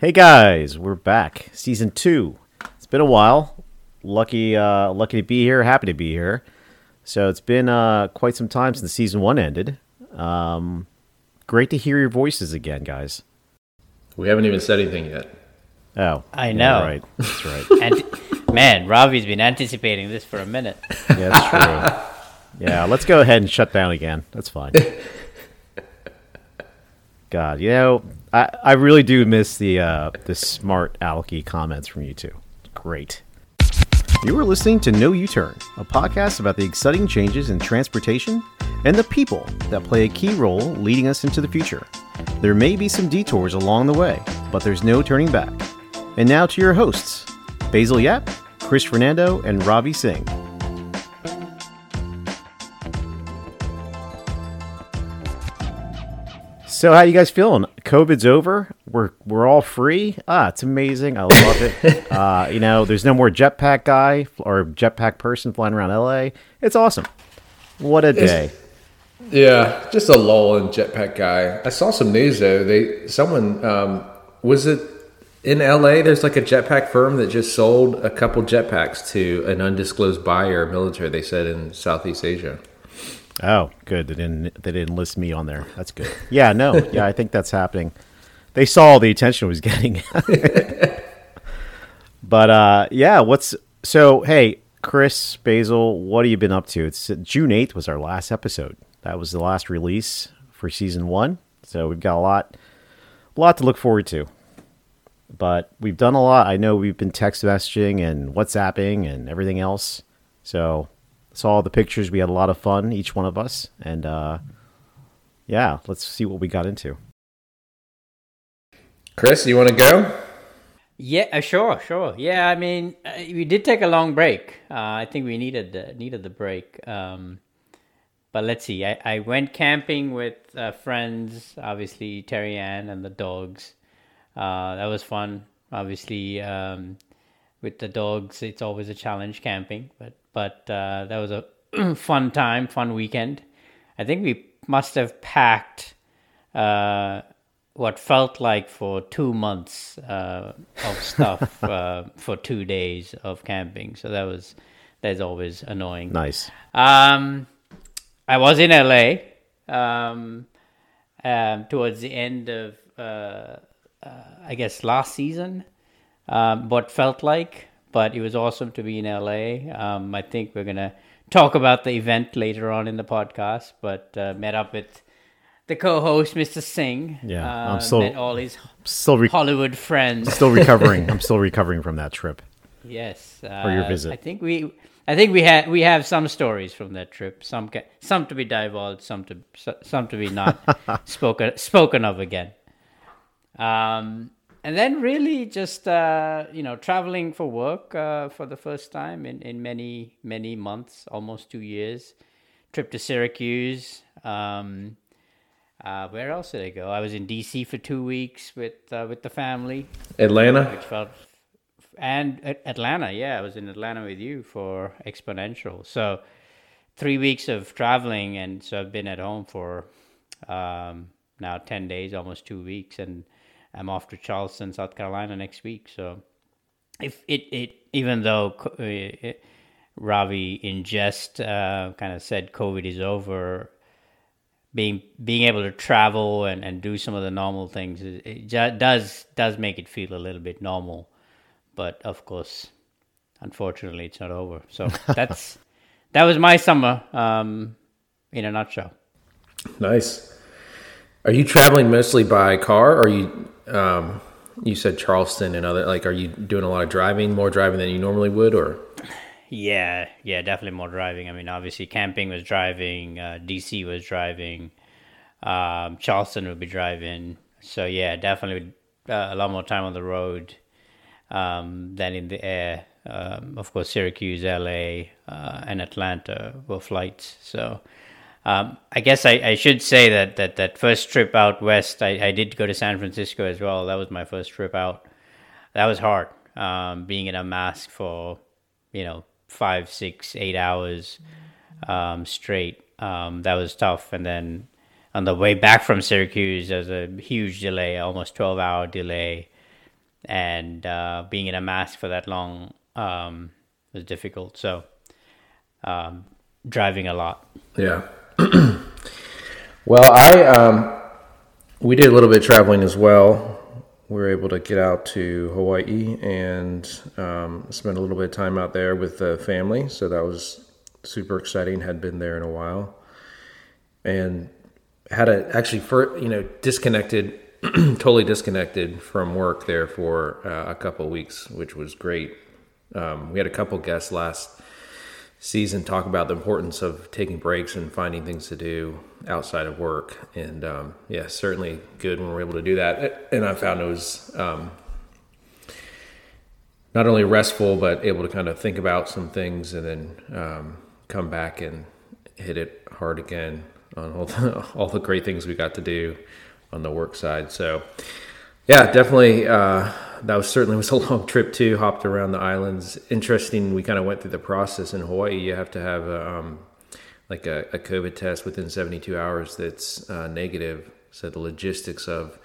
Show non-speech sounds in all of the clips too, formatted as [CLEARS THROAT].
Hey guys, we're back. Season two. It's been a while. Lucky, uh, lucky to be here. Happy to be here. So it's been uh, quite some time since season one ended. Um, great to hear your voices again, guys. We haven't even said anything yet. Oh, I yeah, know. right. That's right. [LAUGHS] And man, Ravi's been anticipating this for a minute. Yeah, that's true. [LAUGHS] yeah, let's go ahead and shut down again. That's fine. [LAUGHS] God, you know, I, I really do miss the uh, the smart alecky comments from you two. Great. You are listening to No U Turn, a podcast about the exciting changes in transportation and the people that play a key role leading us into the future. There may be some detours along the way, but there's no turning back. And now to your hosts, Basil Yap, Chris Fernando, and Ravi Singh. So how you guys feeling? COVID's over. We're we're all free. Ah, it's amazing. I love it. [LAUGHS] uh, you know, there's no more jetpack guy or jetpack person flying around LA. It's awesome. What a day. Yeah, just a lull in jetpack guy. I saw some news though. They someone um, was it in LA. There's like a jetpack firm that just sold a couple jetpacks to an undisclosed buyer, military. They said in Southeast Asia. Oh, good. They didn't they didn't list me on there. That's good. Yeah, no. [LAUGHS] Yeah, I think that's happening. They saw all the attention was getting. [LAUGHS] but uh yeah, what's so hey, Chris, Basil, what have you been up to? It's June 8th was our last episode. That was the last release for season 1. So we've got a lot a lot to look forward to. But we've done a lot. I know we've been text messaging and WhatsApping and everything else. So saw all the pictures. We had a lot of fun, each one of us, and uh, yeah, let's see what we got into. Chris, you want to go? Yeah, uh, sure, sure. Yeah, I mean, uh, we did take a long break. Uh, I think we needed the, needed the break. Um, but let's see. I, I went camping with uh, friends, obviously Terry Ann and the dogs. Uh, that was fun. Obviously, um, with the dogs, it's always a challenge camping, but but uh, that was a [CLEARS THROAT] fun time, fun weekend. I think we must have packed uh, what felt like for two months uh, of stuff [LAUGHS] uh, for two days of camping. So that was that's always annoying. Nice. Um, I was in LA um, um, towards the end of uh, uh, I guess last season. Um, what felt like, but it was awesome to be in LA. Um, I think we're gonna talk about the event later on in the podcast, but uh, met up with the co-host, Mr. Singh. Yeah, uh, I'm still- met all his Still, re- Hollywood friends. still recovering. [LAUGHS] I'm still recovering from that trip. Yes, uh, your visit. I think we, I think we had we have some stories from that trip. Some ca- some to be divulged, some to some to be not [LAUGHS] spoken spoken of again. Um, and then really just uh, you know traveling for work uh, for the first time in in many many months, almost two years. Trip to Syracuse. Um, uh, where else did I go? I was in DC for two weeks with uh, with the family Atlanta. which felt and Atlanta, yeah, I was in Atlanta with you for Exponential. So three weeks of traveling, and so I've been at home for um, now ten days, almost two weeks, and I'm off to Charleston, South Carolina next week. So if it it even though uh, it, Ravi in jest uh, kind of said COVID is over, being being able to travel and, and do some of the normal things it, it ju- does does make it feel a little bit normal but of course unfortunately it's not over so [LAUGHS] that's that was my summer um, in a nutshell Nice. Are you traveling mostly by car? Or are you um, you said Charleston and other like are you doing a lot of driving, more driving than you normally would or? Yeah yeah definitely more driving. I mean obviously camping was driving uh, dc was driving um, charleston would be driving. So yeah definitely uh, a lot more time on the road um, than in the air. Um, of course syracuse la uh, and atlanta were flights. So um, I guess I, I should say that, that that first trip out west, I, I did go to San Francisco as well. That was my first trip out. That was hard, um, being in a mask for, you know, five, six, eight hours um, straight. Um, that was tough. And then on the way back from Syracuse, there was a huge delay, almost 12 hour delay. and uh, being in a mask for that long um, was difficult. So um, driving a lot. Yeah. [CLEARS THROAT] well, I um, we did a little bit of traveling as well. We were able to get out to Hawaii and um, spend a little bit of time out there with the family. So that was super exciting. Had been there in a while, and had a actually for you know disconnected, [CLEARS THROAT] totally disconnected from work there for uh, a couple weeks, which was great. Um, we had a couple guests last season talk about the importance of taking breaks and finding things to do outside of work. And um, yeah, certainly good when we're able to do that. And I found it was um, not only restful, but able to kind of think about some things and then um, come back and hit it hard again on all the, [LAUGHS] all the great things we got to do on the work side. So yeah, definitely. Uh, that was certainly was a [LAUGHS] long trip too. Hopped around the islands. Interesting. We kind of went through the process in Hawaii. You have to have a, um, like a, a, COVID test within 72 hours that's uh, negative. So the logistics of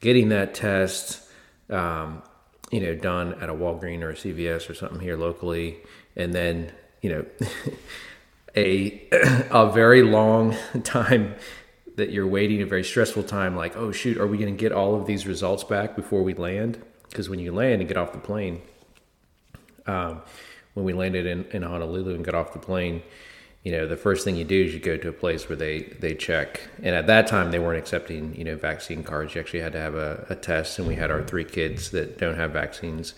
getting that test, um, you know, done at a Walgreens or a CVS or something here locally, and then you know, [LAUGHS] a [CLEARS THROAT] a very long [LAUGHS] time that you're waiting, a very stressful time. Like, oh shoot, are we going to get all of these results back before we land? Because when you land and get off the plane, um, when we landed in, in Honolulu and got off the plane, you know, the first thing you do is you go to a place where they, they check. And at that time, they weren't accepting, you know, vaccine cards. You actually had to have a, a test. And we had our three kids that don't have vaccines.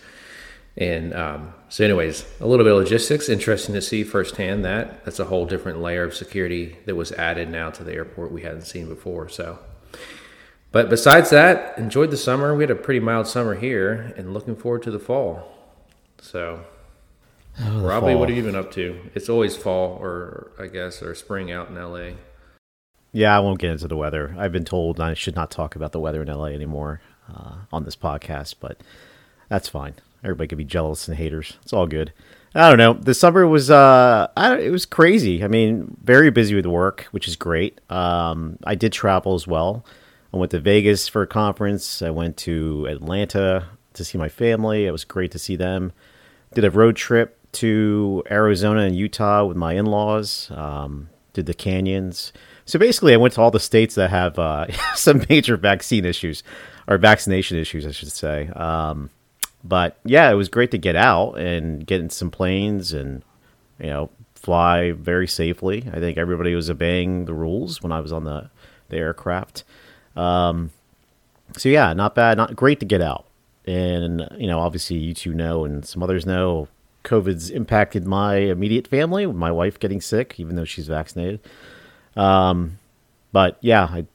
And um, so, anyways, a little bit of logistics. Interesting to see firsthand that. That's a whole different layer of security that was added now to the airport we hadn't seen before. So, but besides that, enjoyed the summer. We had a pretty mild summer here, and looking forward to the fall. So, oh, Robbie, fall. what have you been up to? It's always fall, or I guess, or spring out in LA. Yeah, I won't get into the weather. I've been told I should not talk about the weather in LA anymore uh, on this podcast, but that's fine. Everybody could be jealous and haters. It's all good. I don't know. The summer was uh, I, it was crazy. I mean, very busy with work, which is great. Um, I did travel as well. I went to Vegas for a conference. I went to Atlanta to see my family. It was great to see them. Did a road trip to Arizona and Utah with my in laws. Um, did the canyons. So basically, I went to all the states that have uh, [LAUGHS] some major vaccine issues or vaccination issues, I should say. Um, but yeah, it was great to get out and get in some planes and you know fly very safely. I think everybody was obeying the rules when I was on the the aircraft. Um, so yeah, not bad, not great to get out. And you know, obviously, you two know, and some others know, COVID's impacted my immediate family. My wife getting sick, even though she's vaccinated. Um, but yeah, I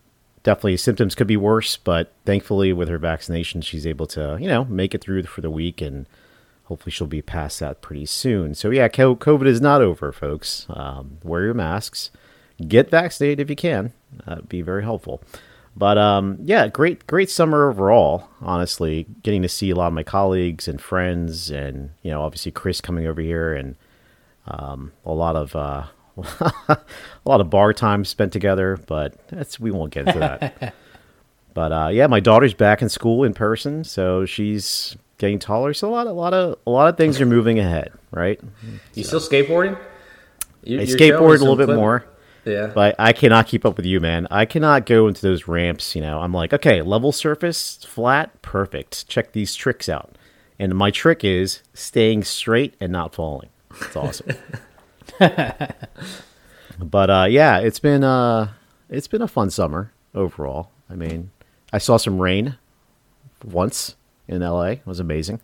definitely symptoms could be worse. But thankfully, with her vaccination, she's able to you know make it through for the week, and hopefully, she'll be past that pretty soon. So yeah, COVID is not over, folks. Um, wear your masks, get vaccinated if you can. That'd be very helpful. But um, yeah, great great summer overall. Honestly, getting to see a lot of my colleagues and friends, and you know, obviously Chris coming over here, and um, a lot of uh, [LAUGHS] a lot of bar time spent together. But that's we won't get into that. [LAUGHS] but uh, yeah, my daughter's back in school in person, so she's getting taller. So a lot, a lot of a lot of things are moving ahead, right? You so. still skateboarding? You, I skateboard a little bit clip. more. Yeah. But I cannot keep up with you, man. I cannot go into those ramps, you know. I'm like, okay, level surface, flat, perfect. Check these tricks out. And my trick is staying straight and not falling. It's awesome. [LAUGHS] but uh, yeah, it's been uh, it's been a fun summer overall. I mean, I saw some rain once in LA. It was amazing.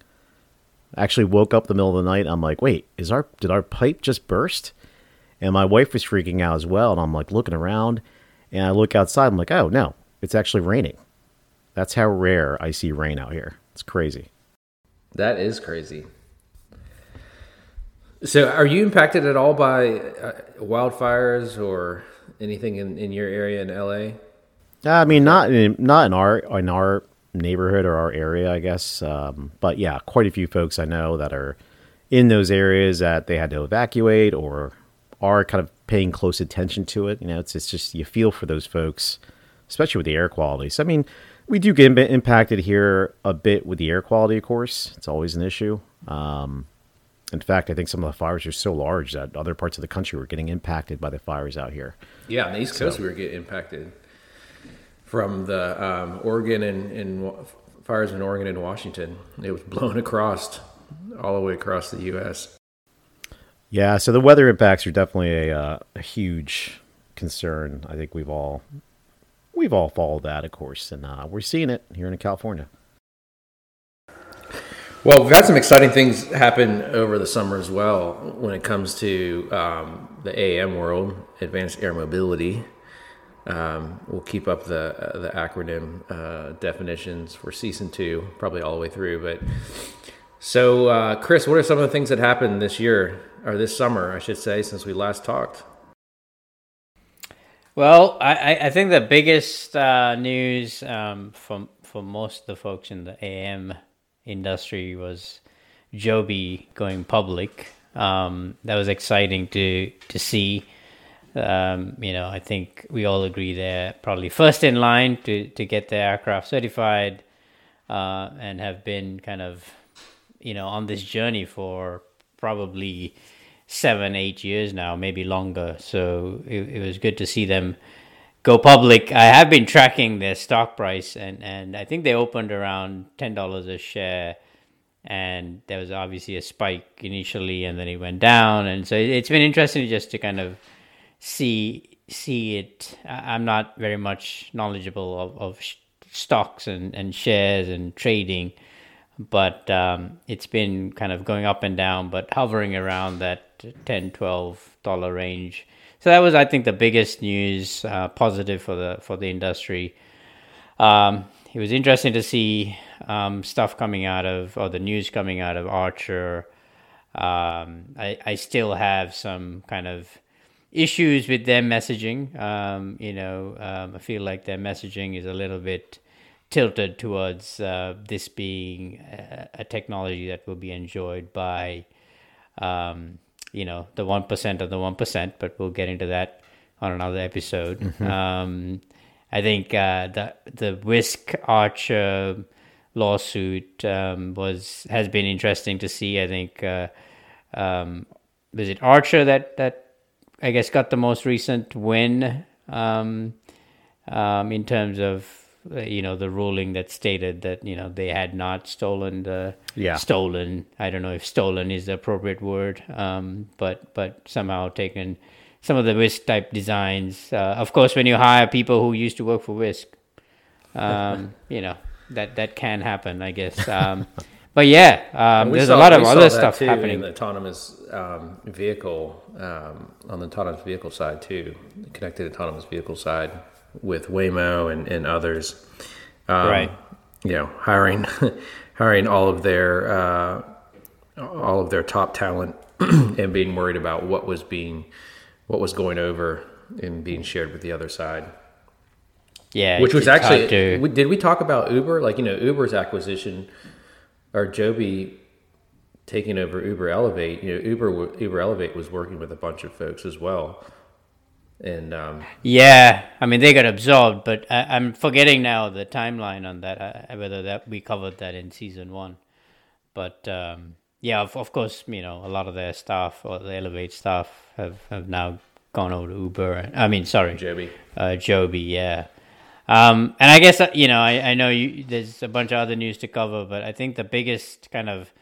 I actually woke up the middle of the night. I'm like, wait, is our did our pipe just burst? And my wife was freaking out as well. And I'm like looking around and I look outside. I'm like, oh, no, it's actually raining. That's how rare I see rain out here. It's crazy. That is crazy. So, are you impacted at all by uh, wildfires or anything in, in your area in LA? I mean, not in not in our in our neighborhood or our area, I guess. Um, but yeah, quite a few folks I know that are in those areas that they had to evacuate or are kind of paying close attention to it. You know, it's it's just you feel for those folks, especially with the air quality. So I mean, we do get impacted here a bit with the air quality, of course. It's always an issue. Um, in fact, I think some of the fires are so large that other parts of the country were getting impacted by the fires out here. Yeah, on the East Coast, so, we were getting impacted from the um, Oregon and, and fires in Oregon and Washington. It was blown across all the way across the U.S. Yeah, so the weather impacts are definitely a, uh, a huge concern. I think we've all we've all followed that, of course, and uh, we're seeing it here in California. Well, we've had some exciting things happen over the summer as well when it comes to um, the AM world, Advanced Air Mobility. Um, we'll keep up the uh, the acronym uh, definitions for season two, probably all the way through. But so, uh, Chris, what are some of the things that happened this year or this summer, I should say, since we last talked? Well, I, I think the biggest uh, news um, for most of the folks in the AM industry was Joby going public. Um, that was exciting to to see. Um, you know, I think we all agree they're probably first in line to to get their aircraft certified, uh, and have been kind of, you know, on this journey for probably seven, eight years now, maybe longer. So it, it was good to see them go public. I have been tracking their stock price, and, and I think they opened around ten dollars a share, and there was obviously a spike initially, and then it went down, and so it's been interesting just to kind of see see it. I'm not very much knowledgeable of, of stocks and, and shares and trading, but um, it's been kind of going up and down, but hovering around that 10 12 dollar range. So that was i think the biggest news uh, positive for the for the industry. Um, it was interesting to see um, stuff coming out of or the news coming out of archer. Um, I, I still have some kind of issues with their messaging. Um, you know um, i feel like their messaging is a little bit tilted towards uh, this being a, a, technology that will be enjoyed by um, you know the one percent of the one percent, but we'll get into that on another episode. Mm-hmm. Um, I think uh, the the Wisk Archer lawsuit um, was has been interesting to see. I think uh, um, was it Archer that that I guess got the most recent win um, um, in terms of you know the ruling that stated that you know they had not stolen the yeah. stolen i don't know if stolen is the appropriate word um, but but somehow taken some of the Wisk type designs. Uh, of course when you hire people who used to work for Wisk um, [LAUGHS] you know that that can happen i guess. Um, but yeah um, there's saw, a lot of other stuff happening in the autonomous um, vehicle um, on the autonomous vehicle side too the connected autonomous vehicle side with Waymo and, and others. Um, right. You know, hiring [LAUGHS] hiring all of their uh, all of their top talent [CLEARS THROAT] and being worried about what was being what was going over and being shared with the other side. Yeah, which was actually to... did we talk about Uber? Like you know, Uber's acquisition or Joby taking over Uber Elevate. You know, Uber Uber Elevate was working with a bunch of folks as well and um, yeah, I mean they got absorbed, but I, am forgetting now the timeline on that. Uh, whether that we covered that in season one, but um, yeah, of, of, course, you know a lot of their staff or the Elevate staff have, have now gone over to Uber. I mean, sorry, Joby, uh, Joby, yeah. Um, and I guess uh, you know I, I know you, there's a bunch of other news to cover, but I think the biggest kind of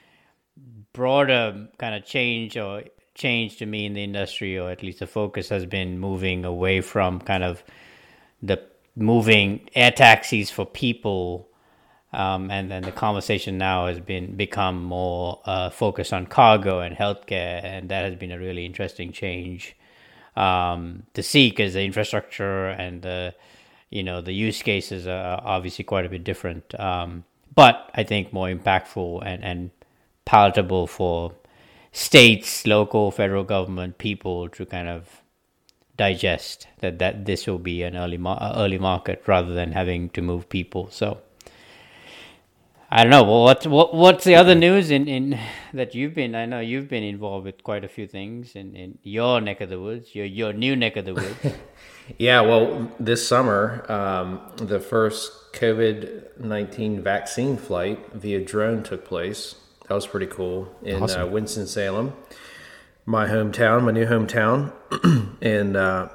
broader kind of change or change to me in the industry, or at least the focus has been moving away from kind of the moving air taxis for people. Um, and then the conversation now has been become more uh, focused on cargo and healthcare, and that has been a really interesting change um, to see because the infrastructure and the you know the use cases are obviously quite a bit different, um, but I think more impactful and, and palatable for states, local, federal government, people to kind of digest that, that this will be an early mar- early market rather than having to move people. So, I don't know. Well, what, what what's the other news in, in [LAUGHS] that you've been? I know you've been involved with quite a few things in, in your neck of the woods, your your new neck of the woods. [LAUGHS] yeah, well, this summer, um, the first COVID nineteen vaccine flight via drone took place. That was pretty cool. In uh, Winston Salem, my hometown, my new hometown, [CLEARS THROAT] and uh,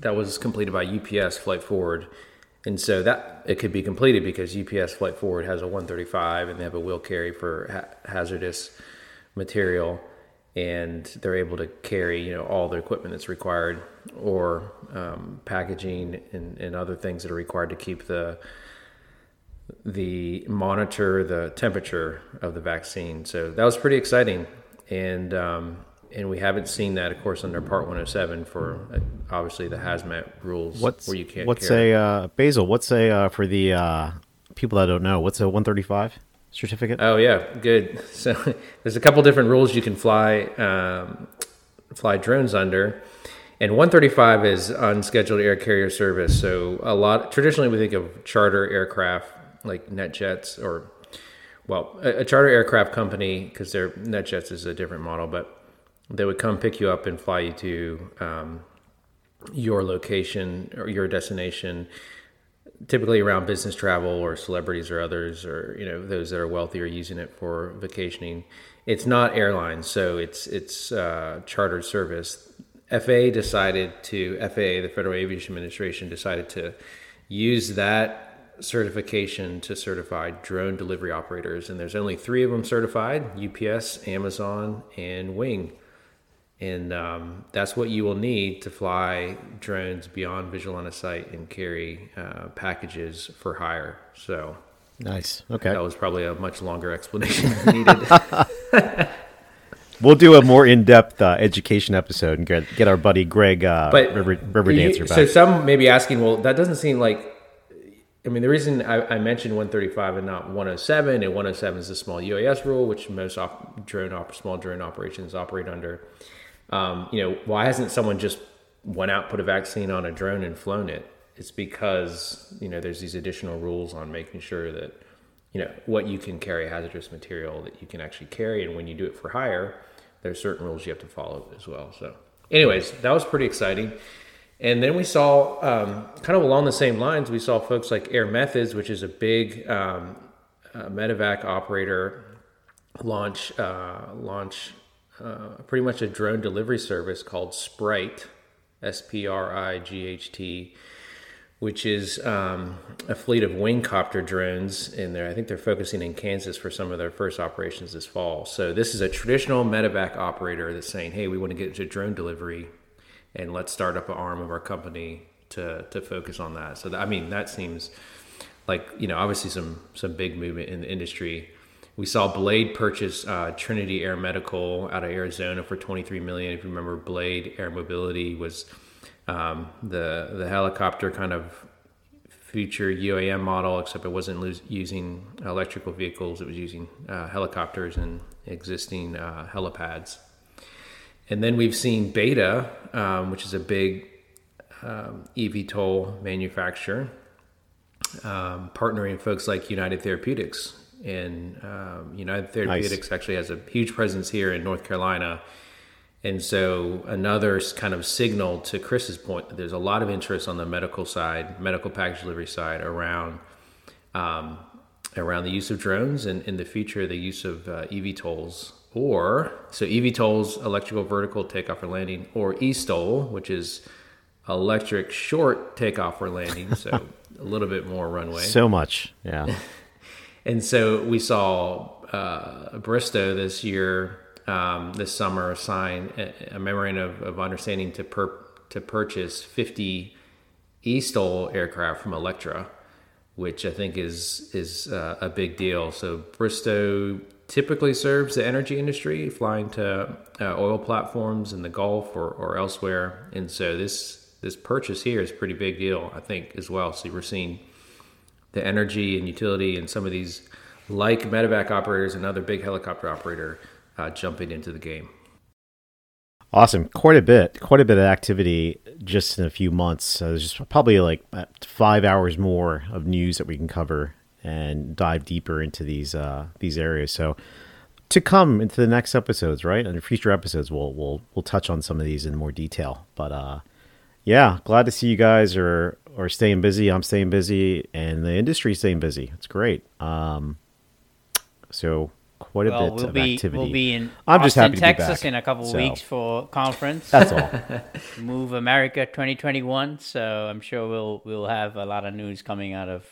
that was completed by UPS Flight Forward. And so that it could be completed because UPS Flight Forward has a 135 and they have a wheel carry for ha- hazardous material, and they're able to carry you know all the equipment that's required or um, packaging and, and other things that are required to keep the the monitor the temperature of the vaccine. So that was pretty exciting, and um, and we haven't seen that, of course, under Part 107 for uh, obviously the hazmat rules what's, where you can't. What's carry. a uh, Basil? What's a uh, for the uh, people that don't know? What's a 135 certificate? Oh yeah, good. [LAUGHS] So there's a couple different rules you can fly um, fly drones under. And 135 is unscheduled air carrier service. So a lot traditionally we think of charter aircraft like NetJets or well, a, a charter aircraft company because their NetJets is a different model, but they would come pick you up and fly you to um, your location or your destination typically around business travel or celebrities or others or you know those that are wealthy are using it for vacationing. It's not airlines so it's it's uh, chartered service. FAA decided to FAA the Federal Aviation Administration decided to use that certification to certify drone delivery operators and there's only 3 of them certified UPS Amazon and Wing and um, that's what you will need to fly drones beyond visual line of sight and carry uh, packages for hire. So nice. Okay, that was probably a much longer explanation [LAUGHS] needed. we'll do a more in-depth uh, education episode and get get our buddy Greg, uh, but River, River you, Dancer, back. So some may be asking, well, that doesn't seem like. I mean, the reason I, I, mentioned 135 and not 107, and 107 is the small UAS rule, which most op- drone op- small drone operations operate under um, you know, why hasn't someone just went out, put a vaccine on a drone and flown it? It's because, you know, there's these additional rules on making sure that, you know, what you can carry hazardous material that you can actually carry. And when you do it for hire, there's certain rules you have to follow as well. So, anyways, that was pretty exciting. And then we saw, um, kind of along the same lines, we saw folks like Air Methods, which is a big um, uh, medevac operator, launch uh, launch uh, pretty much a drone delivery service called Spright, S P R I G H T, which is um, a fleet of wingcopter drones in there. I think they're focusing in Kansas for some of their first operations this fall. So this is a traditional medevac operator that's saying, "Hey, we want to get into drone delivery, and let's start up an arm of our company to to focus on that." So that, I mean, that seems like you know obviously some some big movement in the industry we saw Blade purchase uh, Trinity Air Medical out of Arizona for 23 million. If you remember, Blade Air Mobility was um, the the helicopter kind of future UAM model, except it wasn't lo- using electrical vehicles; it was using uh, helicopters and existing uh, helipads. And then we've seen Beta, um, which is a big um, eVTOL manufacturer, um, partnering folks like United Therapeutics and um, United Therapeutics nice. actually has a huge presence here in North Carolina. And so, another kind of signal to Chris's point that there's a lot of interest on the medical side, medical package delivery side, around um, around the use of drones and in the future the use of uh, eVTOLs or so eVTOLs, electrical vertical takeoff or landing, or eSTOL, which is electric short takeoff or landing, so [LAUGHS] a little bit more runway. So much, yeah. [LAUGHS] And so we saw uh, Bristow this year, um, this summer, sign a, a memorandum of, of, understanding to per, to purchase 50 eSTOL aircraft from Electra, which I think is is uh, a big deal. So Bristow typically serves the energy industry, flying to uh, oil platforms in the Gulf or, or elsewhere. And so this this purchase here is a pretty big deal, I think, as well. So we're seeing the energy and utility and some of these like medevac operators and other big helicopter operator uh, jumping into the game. Awesome, quite a bit, quite a bit of activity just in a few months. So there's probably like five hours more of news that we can cover and dive deeper into these uh, these areas. So to come into the next episodes, right? And future episodes, we'll we'll we'll touch on some of these in more detail. But uh, yeah, glad to see you guys are are staying busy. I'm staying busy, and the industry's staying busy. It's great. Um, so quite a well, bit we'll of be activity. we'll be in I'm Austin, just happy to be Texas back. in a couple of So, weeks for conference. That's all. [LAUGHS] Move America 2021. So I'm sure we'll we'll have a lot of news coming out of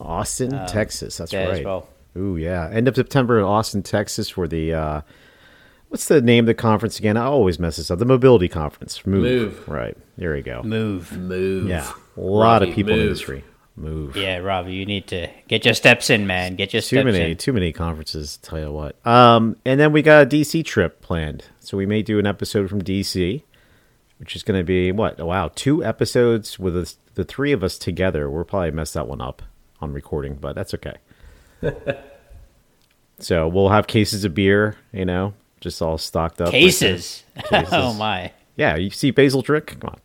Austin, Texas. That's there right. as well. Ooh, yeah. End of September in Austin, Texas for the uh what's the name of the conference again? I always mess this up. The Mobility Conference. Move. Move. Right. There we go. Move. Move. Yeah. A lot Robbie, of people in the industry. Move. Yeah, Robbie, you need to get your steps in, man. Get your Too steps many, in. too many conferences. Tell you what. Um, and then we got a DC trip planned, so we may do an episode from DC, which is going to be what? Oh, wow, two episodes with us, the three of us together. We'll probably mess that one up on recording, but that's okay. [LAUGHS] so we'll have cases of beer, you know, just all stocked up. right there. Cases. [LAUGHS] Cases. oh my. Yeah, you see Basil Trick? Come on.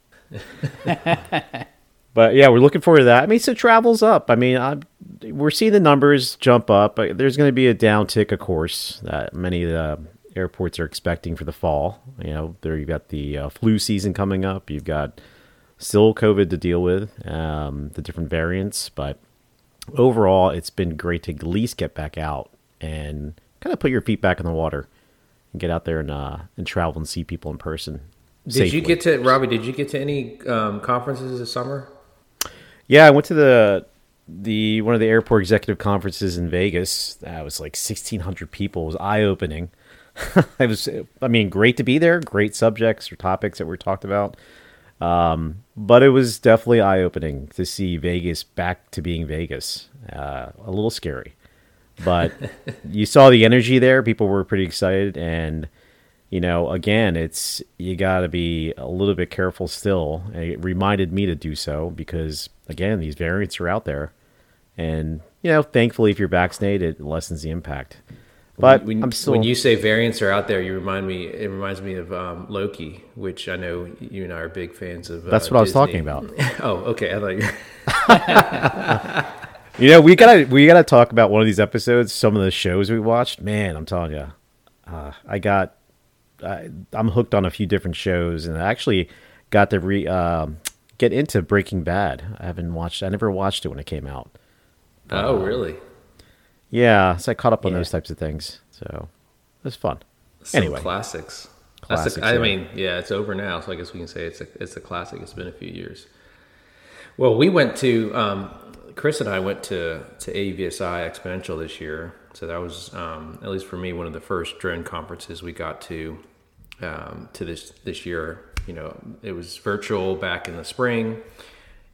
[LAUGHS] but yeah, we're looking forward to that. I mean, so travel's up. I mean, i we're seeing the numbers jump up. There's going to be a downtick, of course, that many of the airports are expecting for the fall. You know, there you've got the uh, flu season coming up. You've got still COVID to deal with, um, the different variants. But overall, it's been great to at least get back out and kind of put your feet back in the water and get out there and uh, and travel and see people in person. Did you get to Robbie? Did you get to any um, conferences this summer? Yeah, I went to the the one of the airport executive conferences in Vegas. That was like sixteen hundred people. It was eye opening. [LAUGHS] it was, I mean, great to be there. Great subjects or topics that were talked about. Um, but it was definitely eye opening to see Vegas back to being Vegas. Uh, a little scary, but [LAUGHS] you saw the energy there. People were pretty excited, and you know, again, it's you got to be a little bit careful still. And it reminded me to do so because again, these variants are out there, and you know, thankfully, if you're vaccinated, it lessens the impact. But when, I'm still when you say variants are out there, you remind me. It reminds me of um, Loki, which I know you and I are big fans of. That's uh, what I was talking about. [LAUGHS] oh, okay. I thought you. [LAUGHS] [LAUGHS] You know, we gotta we gotta talk about one of these episodes. Some of the shows we watched. Man, I'm telling you, uh, I got I, I'm hooked on a few different shows, and I actually got to re um get into Breaking Bad. I haven't watched. I never watched it when it came out. Oh, really? Yeah, so I caught up on Yeah. those types of things. So it was fun. Some Anyway. classics. That's Classics, the, I yeah. mean, yeah, it's over now, so I guess we can say it's a it's a classic. It's been a few years. Well, we went to um, Chris and I went to to AUVSI Exponential this year, so that was um, at least for me one of the first drone conferences we got to um, to this this year. You know, it was virtual back in the spring,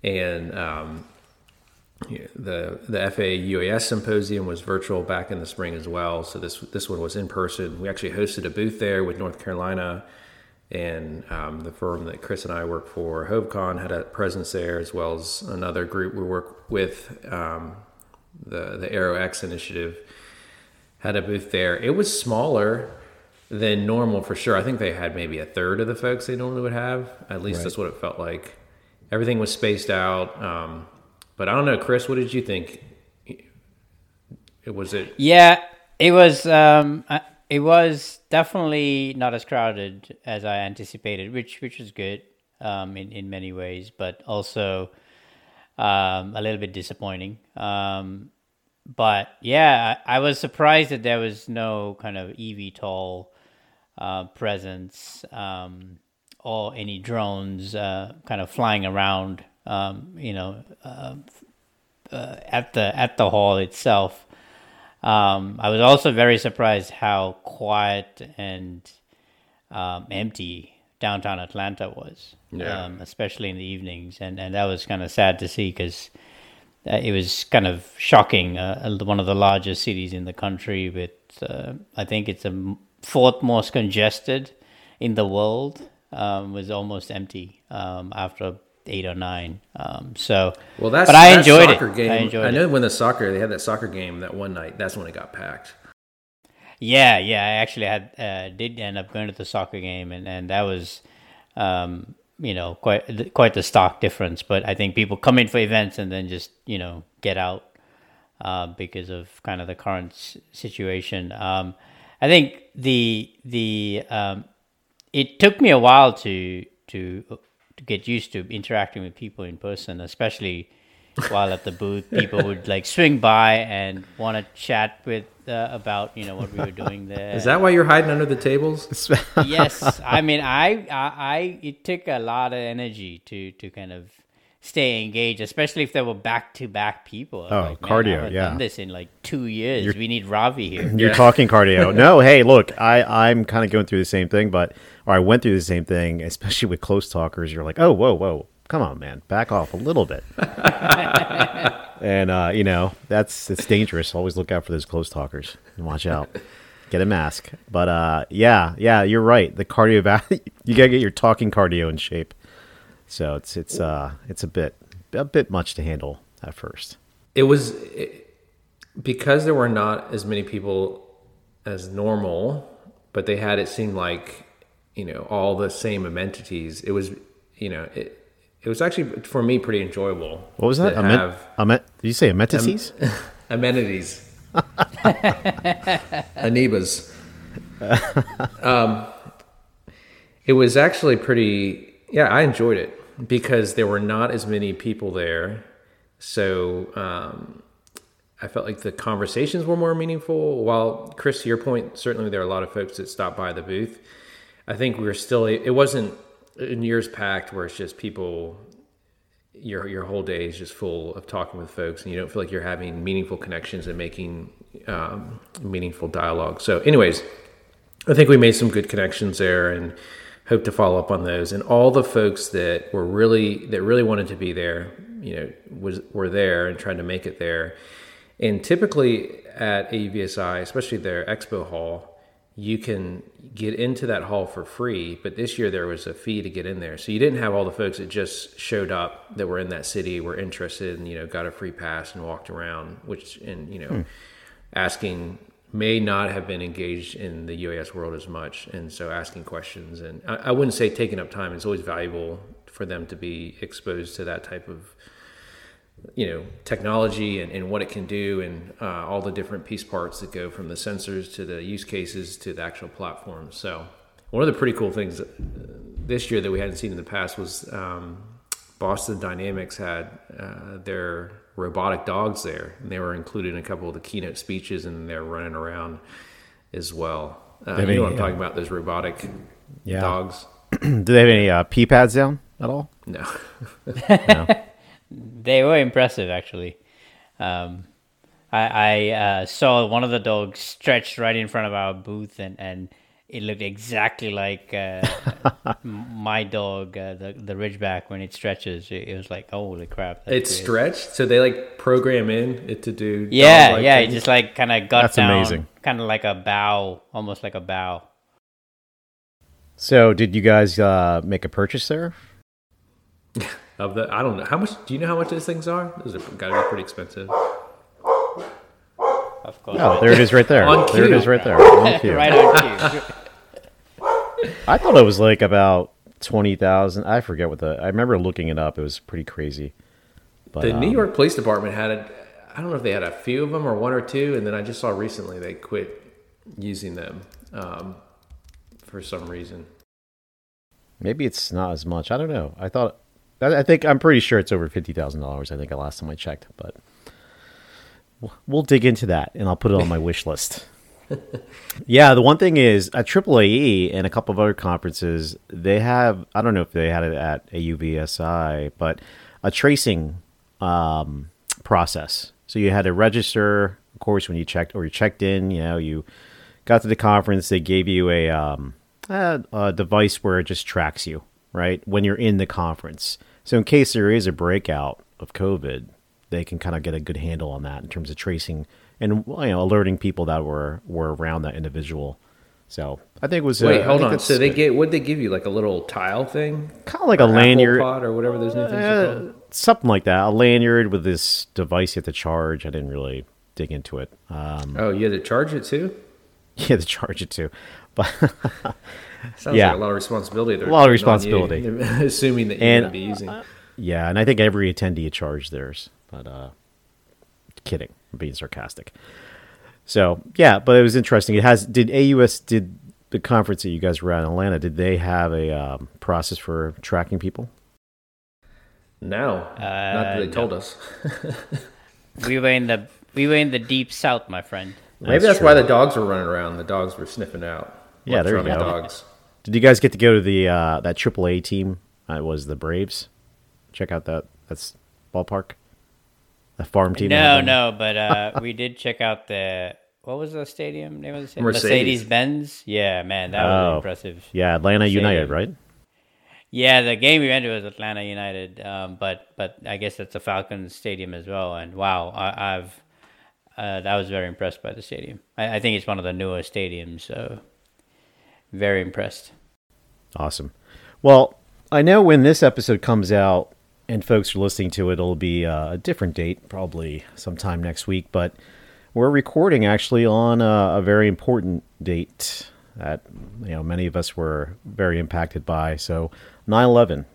and um, yeah, the the FAA UAS symposium was virtual back in the spring as well. So this this one was in person. We actually hosted a booth there with North Carolina, and um, the firm that Chris and I work for, HoveCon, had a presence there as well as another group we work with, um, the the Aero X initiative, had a booth there. It was smaller than normal for sure. I think they had maybe a third of the folks they normally would have. At least that's what it felt like. Everything was spaced out. Um, but I don't know, Chris. What did you think? It was it. Yeah, it was. Um, uh, it was definitely not as crowded as I anticipated, which which was good um, in in many ways, but also um, a little bit disappointing. Um, but yeah, I, I was surprised that there was no kind of eVTOL uh, presence um, or any drones uh, kind of flying around. Um, you know, uh, uh, at the at the hall itself. Um, I was also very surprised how quiet and um, empty downtown Atlanta was, Yeah. um, especially in the evenings, and and that was kind of sad to see because uh, it was kind of shocking. Uh, one of the largest cities in the country, with uh, I think it's the fourth most congested in the world, um, was almost empty um, after eight or nine. Um, so, Well, that's but I that enjoyed it. Game, I enjoyed I it. know when the soccer they had that soccer game that one night. That's when it got packed. Yeah, yeah. I actually had uh, did end up going to the soccer game, and, and that was, um, you know, quite quite the stock difference. But I think people come in for events and then just you know get out uh, because of kind of the current s- situation. Um, I think the the um, it took me a while to to get used to interacting with people in person, especially while at the booth. People would like swing by and want to chat with uh, about you know what we were doing there. Is that why you're hiding under the tables? [LAUGHS] yes, I mean, I, I, I, it took a lot of energy to to kind of stay engaged, especially if there were back to back people. I was Oh, like, "Man, cardio, I yeah. done this in like two years. You we need Ravi here. [CLEARS THROAT] You're talking cardio. [LAUGHS] No, hey, look, I I'm kind of going through the same thing, but or I went through the same thing, especially with close talkers. You're like, oh, whoa, whoa, come on, man, back off a little bit. [LAUGHS] and uh, you know that's it's dangerous. Always look out for those close talkers and watch out. Get a mask. But uh, yeah, yeah, you're right. The cardio, [LAUGHS] you gotta get your talking cardio in shape. So it's it's uh it's a bit a bit much to handle at first. It was it, because there were not as many people as normal, but they had it seem like you know all the same amenities. It was you know it. It was actually for me pretty enjoyable. What was that? Amen- have amen- did you say amenities? [LAUGHS] amenities, [LAUGHS] anebas. um, it was actually pretty. Yeah, I enjoyed it because there were not as many people there, so um, I felt like the conversations were more meaningful. While Chris, to your point, certainly there are a lot of folks that stopped by the booth. I think we were still. It wasn't in years packed where it's just people your your whole day is just full of talking with folks, and you don't feel like you're having meaningful connections and making um, meaningful dialogue. So, anyways, I think we made some good connections there, and hope to follow up on those. And all the folks that were really that really wanted to be there, you know, was were there and trying to make it there. And typically at AUVSI, especially their expo hall, you can get into that hall for free, but this year there was a fee to get in there. So you didn't have all the folks that just showed up that were in that city, were interested, and you know got a free pass and walked around, which and you know hmm. asking may not have been engaged in the UAS world as much, and so asking questions and I, I wouldn't say taking up time. It's always valuable for them to be exposed to that type of you know technology and, and what it can do and uh, all the different piece parts that go from the sensors to the use cases to the actual platform so one of the pretty cool things uh, this year that we hadn't seen in the past was um, boston dynamics had uh, their robotic dogs there and they were included in a couple of the keynote speeches and they're running around as well uh, They you know what may- i'm talking about those robotic Yeah. dogs [CLEARS THROAT] Do they have any uh, pee pads down at all? no [LAUGHS] [LAUGHS] They were impressive, actually. Um, I, I uh, saw one of the dogs stretched right in front of our booth, and, and it looked exactly like uh, [LAUGHS] my dog, uh, the the Ridgeback, when it stretches. It, it was like, holy crap! that's it's weird. stretched so they like program in it to do Yeah, dog-like yeah. It just like kind of got That's down, amazing. kind of like a bow, almost like a bow. So, did you guys uh, make a purchase there? [LAUGHS] Of the, I don't know how much. Do you know how much those things are? Those are got to be pretty expensive. Of course. Oh, there it is, right there. On there it cue. is, right there. On [LAUGHS] cue. right on cue. I thought it was like about twenty thousand. I forget what the. I remember looking it up. It was pretty crazy. But The New um, York Police Department had a. I don't know if they had a few of them or one or two, and then I just saw recently they quit using them um, for some reason. maybe it's not as much. I don't know. I thought. I I think I'm pretty sure it's over fifty thousand dollars. I think the last time I checked, but we'll dig into that, and I'll put it on my [LAUGHS] wish list. [LAUGHS] yeah, the one thing is at AAAE and a couple of other conferences, they have. I don't know if they had it at AUVSI, but a tracing um, process. So you had to register, of course, when you checked or you checked in. You know, you got to the conference. They gave you a, um, a, a device where it just tracks you, right, when you're in the conference. So in case there is a breakout of COVID, they can kind of get a good handle on that in terms of tracing and you know alerting people that were were around that individual. So I think it was. Wait, uh, hold on. So they get what they give you like a little tile thing, kind of like a Or Apple lanyard, pod or whatever those new things are uh, called. something like that. A lanyard with this device you have to charge. I didn't really dig into it. Um, Oh, you had to charge it too. [LAUGHS] you have to charge it too, [LAUGHS] but Sounds Yeah. like a lot of responsibility. There, a lot of they're putting on you, responsibility. [LAUGHS] assuming that you're And- going to be using. yeah, and I think every attendee charged theirs. But uh, kidding. I'm being sarcastic. So yeah, but it was interesting. It has did AUS did the conference that you guys were at in Atlanta? Did they have a um, process for tracking people? No, not that they no. told us. [LAUGHS] We were in the we were in the deep south, my friend. Maybe that's why the dogs were running around. The dogs were sniffing out. Yeah, there you electronic go. Dogs. Did you guys get to go to the uh, that AAA team? Uh, it was the Braves. Check out that that's ballpark. The farm team. No, no, but uh, [LAUGHS] we did check out the what was the stadium name of the stadium? Mercedes. Benz. Yeah, man, that Oh. was impressive. Yeah, Atlanta United, right? Yeah, the game we went to was Atlanta United, um, but but I guess it's a Falcons stadium as well. And wow, I, I've uh, I was very impressed by the stadium. I, I think it's one of the newer stadiums, so very impressed. Awesome. Well, I know when this episode comes out and folks are listening to it, it'll be uh, a different date, probably sometime next week. But we're recording actually on a, a very important date that you know many of us were very impacted by. So 9/11.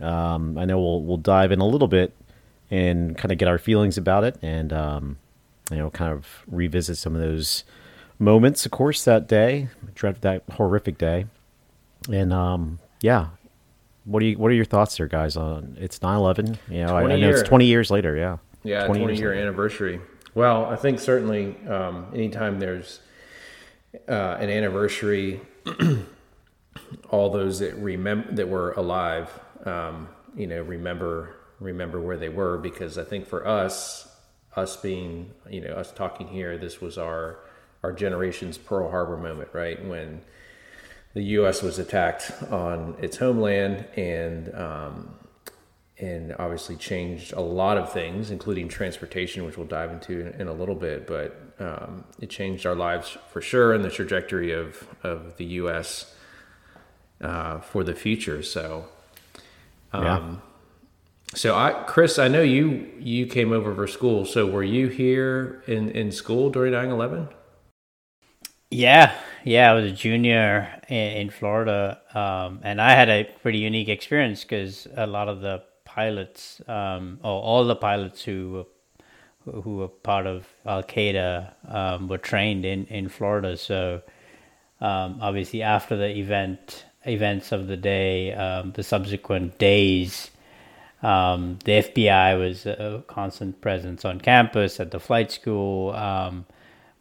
Um, I know we'll we'll dive in a little bit and kind of get our feelings about it, and um, you know, kind of revisit some of those moments, of course, that day, that horrific day. And um, yeah, what do you what are your thoughts there, guys? On it's 9/11. You know, I, I 20 know it's 20 years later. Yeah, Yeah, 20, years year later. anniversary. Well, I think certainly um, anytime there's uh, an anniversary, [CLEARS THROAT] all those that remember that were alive, um, you know, remember remember where they were because I think for us, us being, you know, us talking here, this was our our generation's Pearl Harbor moment, right when the U.S. was attacked on its homeland and um, and obviously changed a lot of things, including transportation, which we'll dive into in, in a little bit. But um, it changed our lives for sure, and the trajectory of of the U.S. Uh, for the future. So, um, Yeah. so I, Chris, I know you you came over for school. So were you here in in school during 9-11? Yeah, yeah, I was a junior in, Florida, um, and I had a pretty unique experience because a lot of the pilots, um, or all the pilots who were, who were part of Al Qaeda, um, were trained in in Florida. So um, obviously, after the event events of the day, um, the subsequent days. Um, the FBI was a constant presence on campus at the flight school.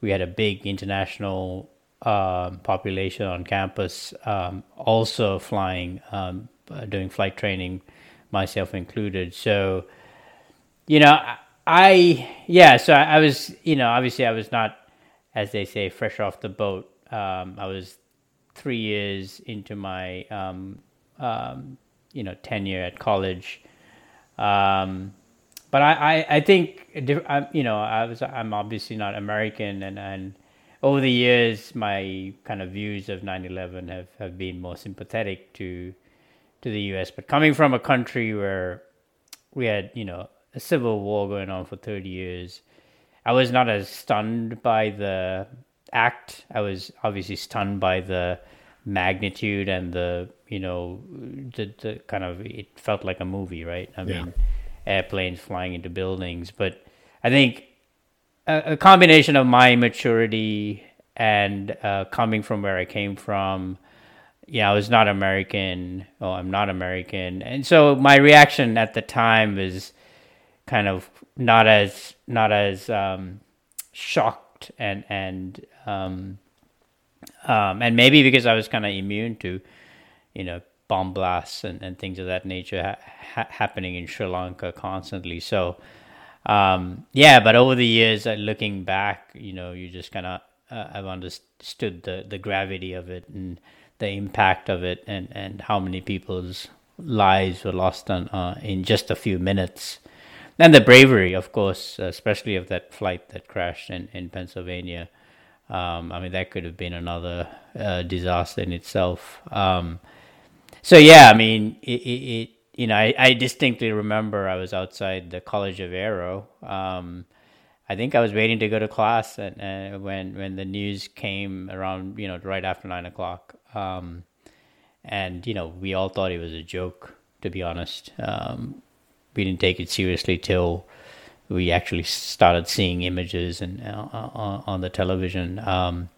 We had a big international um, population on campus, um, also flying, um, uh, doing flight training, myself included. So, you know, I, I yeah, so I, I was, you know, obviously I was not, as they say, fresh off the boat. Um, I was three years into my, um, um, you know, tenure at college. Um, but I, I, I think you know I was I'm obviously not American and, and over the years my kind of views of 9/11 have, have been more sympathetic to to the US but coming from a country where we had you know a civil war going on for 30 years I was not as stunned by the act. I was obviously stunned by the magnitude and the you know the, the kind of it felt like a movie right? I Yeah. mean airplanes flying into buildings but I think a, a combination of my maturity and uh, coming from where I came from yeah, I was not American. Oh, I'm not American, and so my reaction at the time was kind of not as not as um, shocked and and um, um, and maybe because I was kind of immune to you know bomb blasts and, and things of that nature ha- ha- happening in Sri Lanka constantly. So um, yeah, but over the years, uh, looking back, you know, you just kind of uh, I've understood the the gravity of it and the impact of it, and and how many people's lives were lost on uh, in just a few minutes, and the bravery, of course, especially of that flight that crashed in in Pennsylvania. Um, I mean, that could have been another uh, disaster in itself. Um, so yeah, I mean, it, it, it you know, I, I distinctly remember I was outside the College of Aero. Um, I think I was waiting to go to class, and uh, when when the news came around, you know, right after nine o'clock, um, and you know, we all thought it was a joke. To be honest, um, we didn't take it seriously till we actually started seeing images and uh, on, on, the television. Um,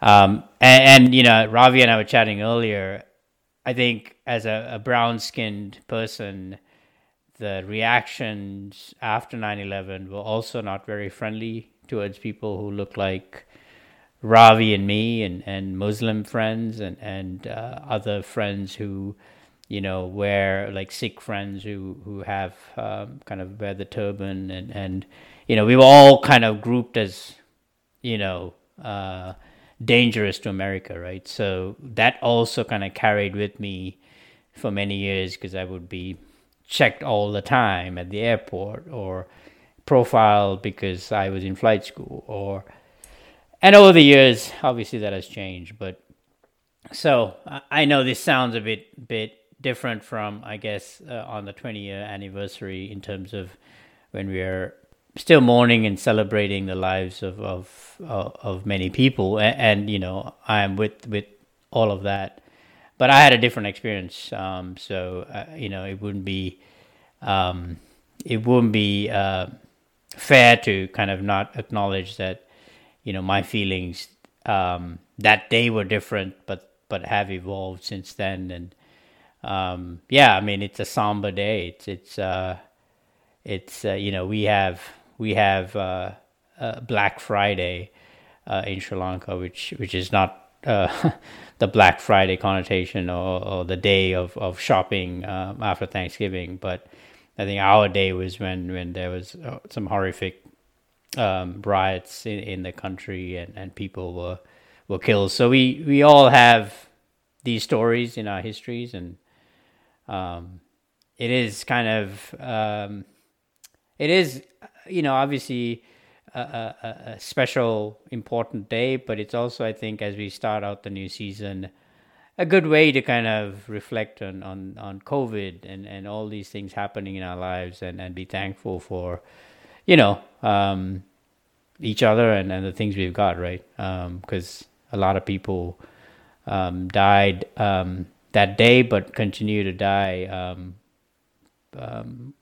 um, and, and, you know, Ravi and I were chatting earlier. I think as a, a brown skinned person, the reactions after 9 11 were also not very friendly towards people who look like Ravi and me and, and Muslim friends and, and uh, other friends who, you know, wear like Sikh friends who, who have um, kind of wear the turban and, and, you know, we were all kind of grouped as, you know, uh, dangerous to America, right? So that also kind of carried with me for many years because I would be checked all the time at the airport or profiled because I was in flight school or and over the years obviously that has changed but so I know this sounds a bit bit different from I guess uh, on the 20 year anniversary in terms of when we are still mourning and celebrating the lives of of of, many people and, and, you know I am with with all of that but I had a different experience. Um, so uh, you know, it wouldn't be um, it wouldn't be uh, fair to kind of not acknowledge that you know my feelings um, that day were different, but but have evolved since then. And um, yeah, I mean, it's a somber day. It's it's uh, it's uh, you know we have we have uh, Black Friday uh, in Sri Lanka, which which is not uh, [LAUGHS] the Black Friday connotation or, or, the day of, of shopping um, after Thanksgiving. But I think our day was when, when there was uh, some horrific um, riots in, in the country and, and people were were killed. So we, we all have these stories in our histories, and um, it is kind of um, it is you know obviously a, a, a, special, important day, but it's also, I think, as we start out the new season, a good way to kind of reflect on, on, on COVID and, and all these things happening in our lives and, and be thankful for, you know, um, each other and, and the things we've got, right? Because um, a lot of people um, died um, that day, but continue to die um, um,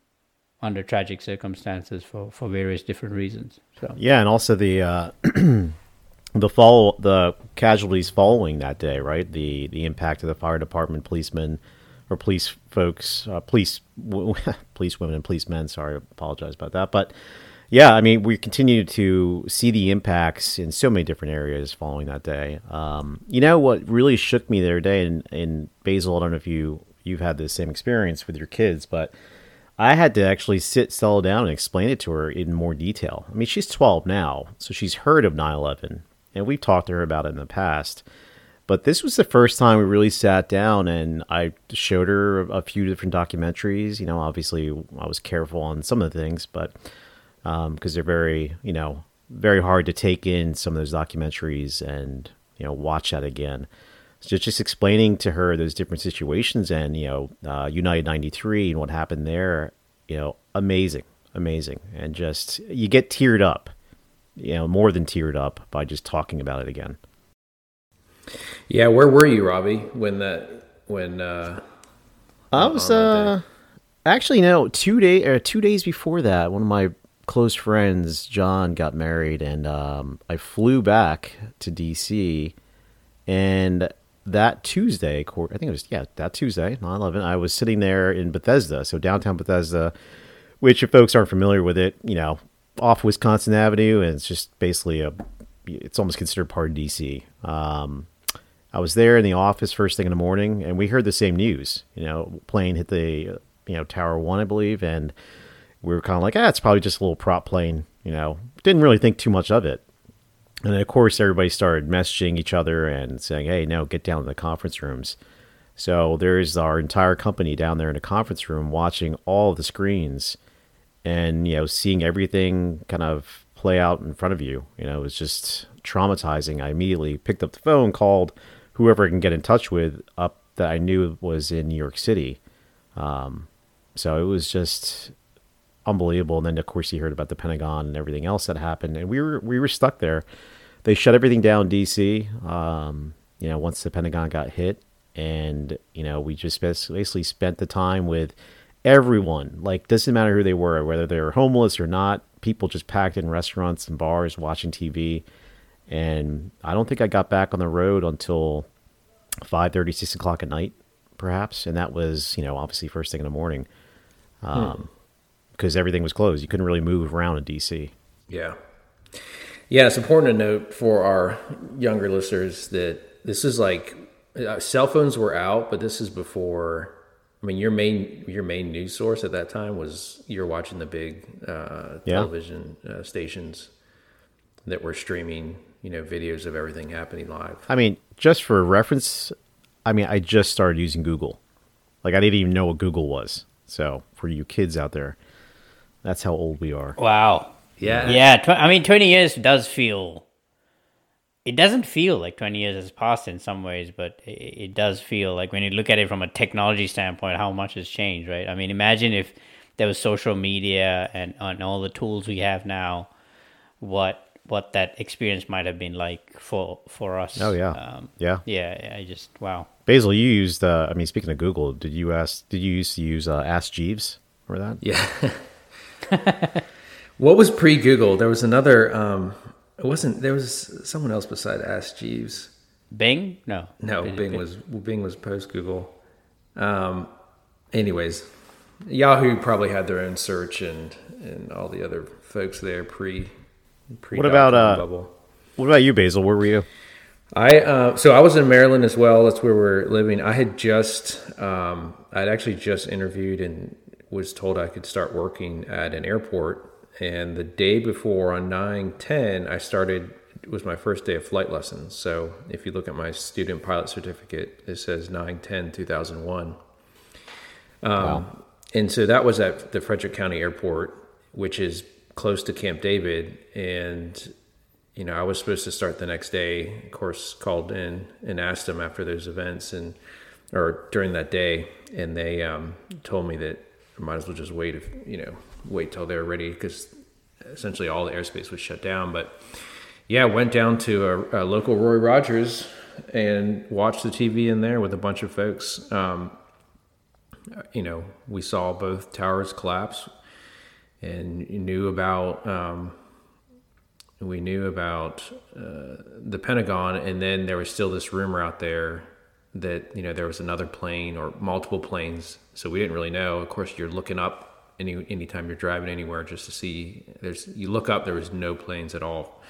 under tragic circumstances for, for various different reasons. So yeah, and also the uh, [CLEARS THROAT] the follow the casualties following that day, right? The the impact of the fire department, policemen, or police folks, uh, police [LAUGHS] police women and police men. Sorry, apologize about that, but. Yeah, I mean, we continue to see the impacts in so many different areas following that day. Um, you know what really shook me the other day in, in Basil? I don't know if you you've had the same experience with your kids, but I had to actually sit, settle down, and explain it to her in more detail. I mean, she's 12 now, so she's heard of 9 11, and we've talked to her about it in the past. But this was the first time we really sat down and I showed her a few different documentaries. You know, obviously I was careful on some of the things, but because um, they're very, you know, very hard to take in some of those documentaries and, you know, watch that again. So just explaining to her those different situations and you know uh, United '93 and what happened there, you know, amazing, amazing, and just you get teared up, you know, more than teared up by just talking about it again. Yeah, where were you, Robbie, when that when uh, I was uh actually no two day or two days before that, one of my close friends, John, got married, and um, I flew back to DC, and that Tuesday, I think it was yeah that Tuesday, 9/11. I was sitting there in Bethesda, so downtown Bethesda, which if folks aren't familiar with it, you know, off Wisconsin Avenue, and it's just basically a, it's almost considered part of DC. Um, I was there in the office first thing in the morning, and we heard the same news. You know, plane hit the you know Tower One, I believe, and we were kind of like, ah, it's probably just a little prop plane. You know, didn't really think too much of it. And of course, everybody started messaging each other and saying, hey, no, get down to the conference rooms. So there's our entire company down there in the conference room watching all the screens and, you know, seeing everything kind of play out in front of you. You know, it was just traumatizing. I immediately picked up the phone, called whoever I can get in touch with up that I knew was in New York City. Um, so it was just unbelievable. And then of course you heard about the Pentagon and everything else that happened, and we were we were stuck there. They shut everything down, DC. Um, you know, once the Pentagon got hit, and you know we just basically spent the time with everyone, like doesn't matter who they were, whether they were homeless or not, people just packed in restaurants and bars watching TV. And I don't think I got back on the road until 5 6 o'clock at night, perhaps. And that was, you know, obviously first thing in the morning. Um, because everything was closed. You couldn't really move around in DC. Yeah. Yeah, it's important to note for our younger listeners that this is like uh, cell phones were out, but this is before. I mean, your main your main news source at that time was you're watching the big uh, Yeah. television uh, stations that were streaming, you know, videos of everything happening live. I mean, just for reference, I mean, I just started using Google. Like, I didn't even know what Google was. So, for you kids out there, that's how old we are. Wow. Yeah, Yeah, tw- I mean, 20 years does feel. It doesn't feel like 20 years has passed in some ways, but it, it does feel like when you look at it from a technology standpoint, how much has changed, right? I mean, imagine if there was social media and, and all the tools we have now, what what that experience might have been like for for us. Oh, yeah. um, Yeah. yeah. I just wow. Basil, you used, uh, I mean, speaking of Google, did you ask, did you used to use uh, Ask Jeeves? Remember that? Yeah. [LAUGHS] [LAUGHS] what was pre Google? There was another. Um, it wasn't. There was someone else beside Ask Jeeves. Bing? No. No, Did it- Bing was Bing was post Google. Um, anyways, Yahoo probably had their own search and and all the other folks there pre. pre What about, uh, bubble? What about you, Basil? Where were you? I uh, so I was in Maryland as well. That's where we're living. I had just um, I'd actually just interviewed and was told I could start working at an airport. And the day before, on nine ten, I started. It was my first day of flight lessons. So if you look at my student pilot certificate, it says 9 10 2001. Um, And so that was at the Frederick County Airport, which is close to Camp David. And you know, I was supposed to start the next day. Of course, called in and asked them after those events and or during that day, and they um, told me that Might as well just wait, if you know, wait till they're ready because essentially all the airspace was shut down. But yeah, went down to a, a local Roy Rogers and watched the TV in there with a bunch of folks. Um, you know, we saw both towers collapse, and knew about. Um, we knew about uh, the Pentagon, and then there was still this rumor out there that you know there was another plane or multiple planes. So we didn't really know. Of course, you're looking up any anytime you're driving anywhere just to see. There's you look up, there was no planes at all.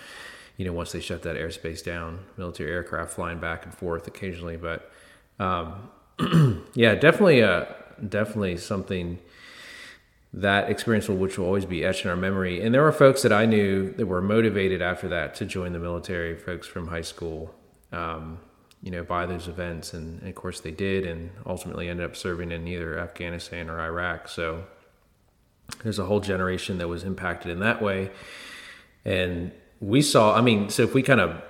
You know, once they shut that airspace down, military aircraft flying back and forth occasionally, but um, [CLEARS THROAT] yeah, definitely, uh, definitely something that experience will, which will always be etched in our memory. And there were folks that I knew that were motivated after that to join the military, folks from high school, um, you know, by those events. And, and of course they did, and ultimately ended up serving in either Afghanistan or Iraq. So there's a whole generation that was impacted in that way. And we saw, I mean, so if we kind of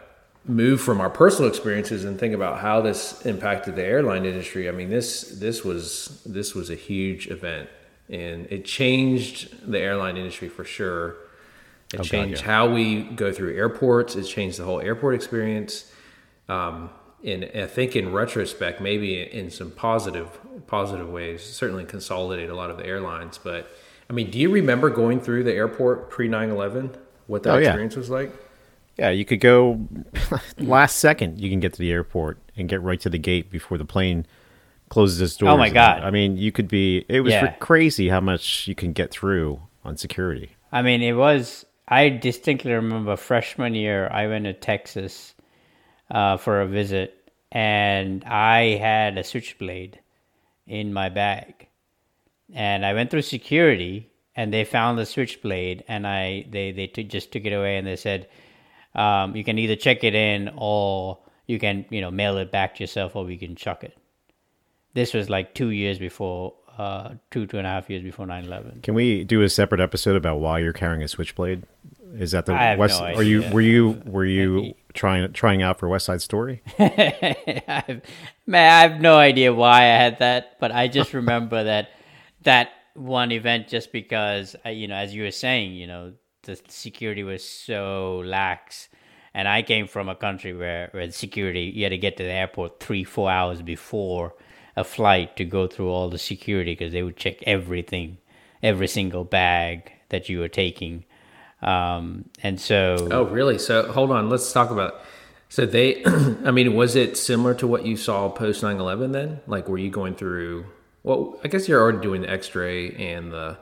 move from our personal experiences and think about how this impacted the airline industry, I mean, this this was this was a huge event, and it changed the airline industry for sure. It changed yeah. how we go through airports. It changed the whole airport experience. Um, and I think in retrospect, maybe in some positive positive ways, certainly consolidate a lot of the airlines. But I mean, do you remember going through the airport pre 9-11? What that Oh, yeah. experience was like? Yeah, you could go [LAUGHS] last second. You can get to the airport and get right to the gate before the plane closes its doors. Oh, my God. I mean, you could be. It was Yeah. crazy how much you can get through on security. I mean, it was. I distinctly remember freshman year, I went to Texas uh, for a visit, and I had a switchblade in my bag, and I went through security, and they found the switchblade, and I they they took just took it away, and they said, um, you can either check it in or you can you know mail it back to yourself, or we can chuck it. This was like two years before, uh, two two and a half years before 9-11. Can we do a separate episode about why you're carrying a switchblade? Is that the I West? no Are you were you were you trying trying out for West Side Story? [LAUGHS] I've, man, I have no idea why I had that, but I just remember that that one event just because, uh, you know, as you were saying, you know, the security was so lax. And I came from a country where, where security, you had to get to the airport three, four hours before a flight to go through all the security because they would check everything, every single bag that you were taking. Um, and so, Oh, really? So hold on, let's talk about. So they, [CLEARS THROAT] I mean, was it similar to what you saw post 9-11 then? Like, were you going through? Well, I guess you're already doing the X-ray and the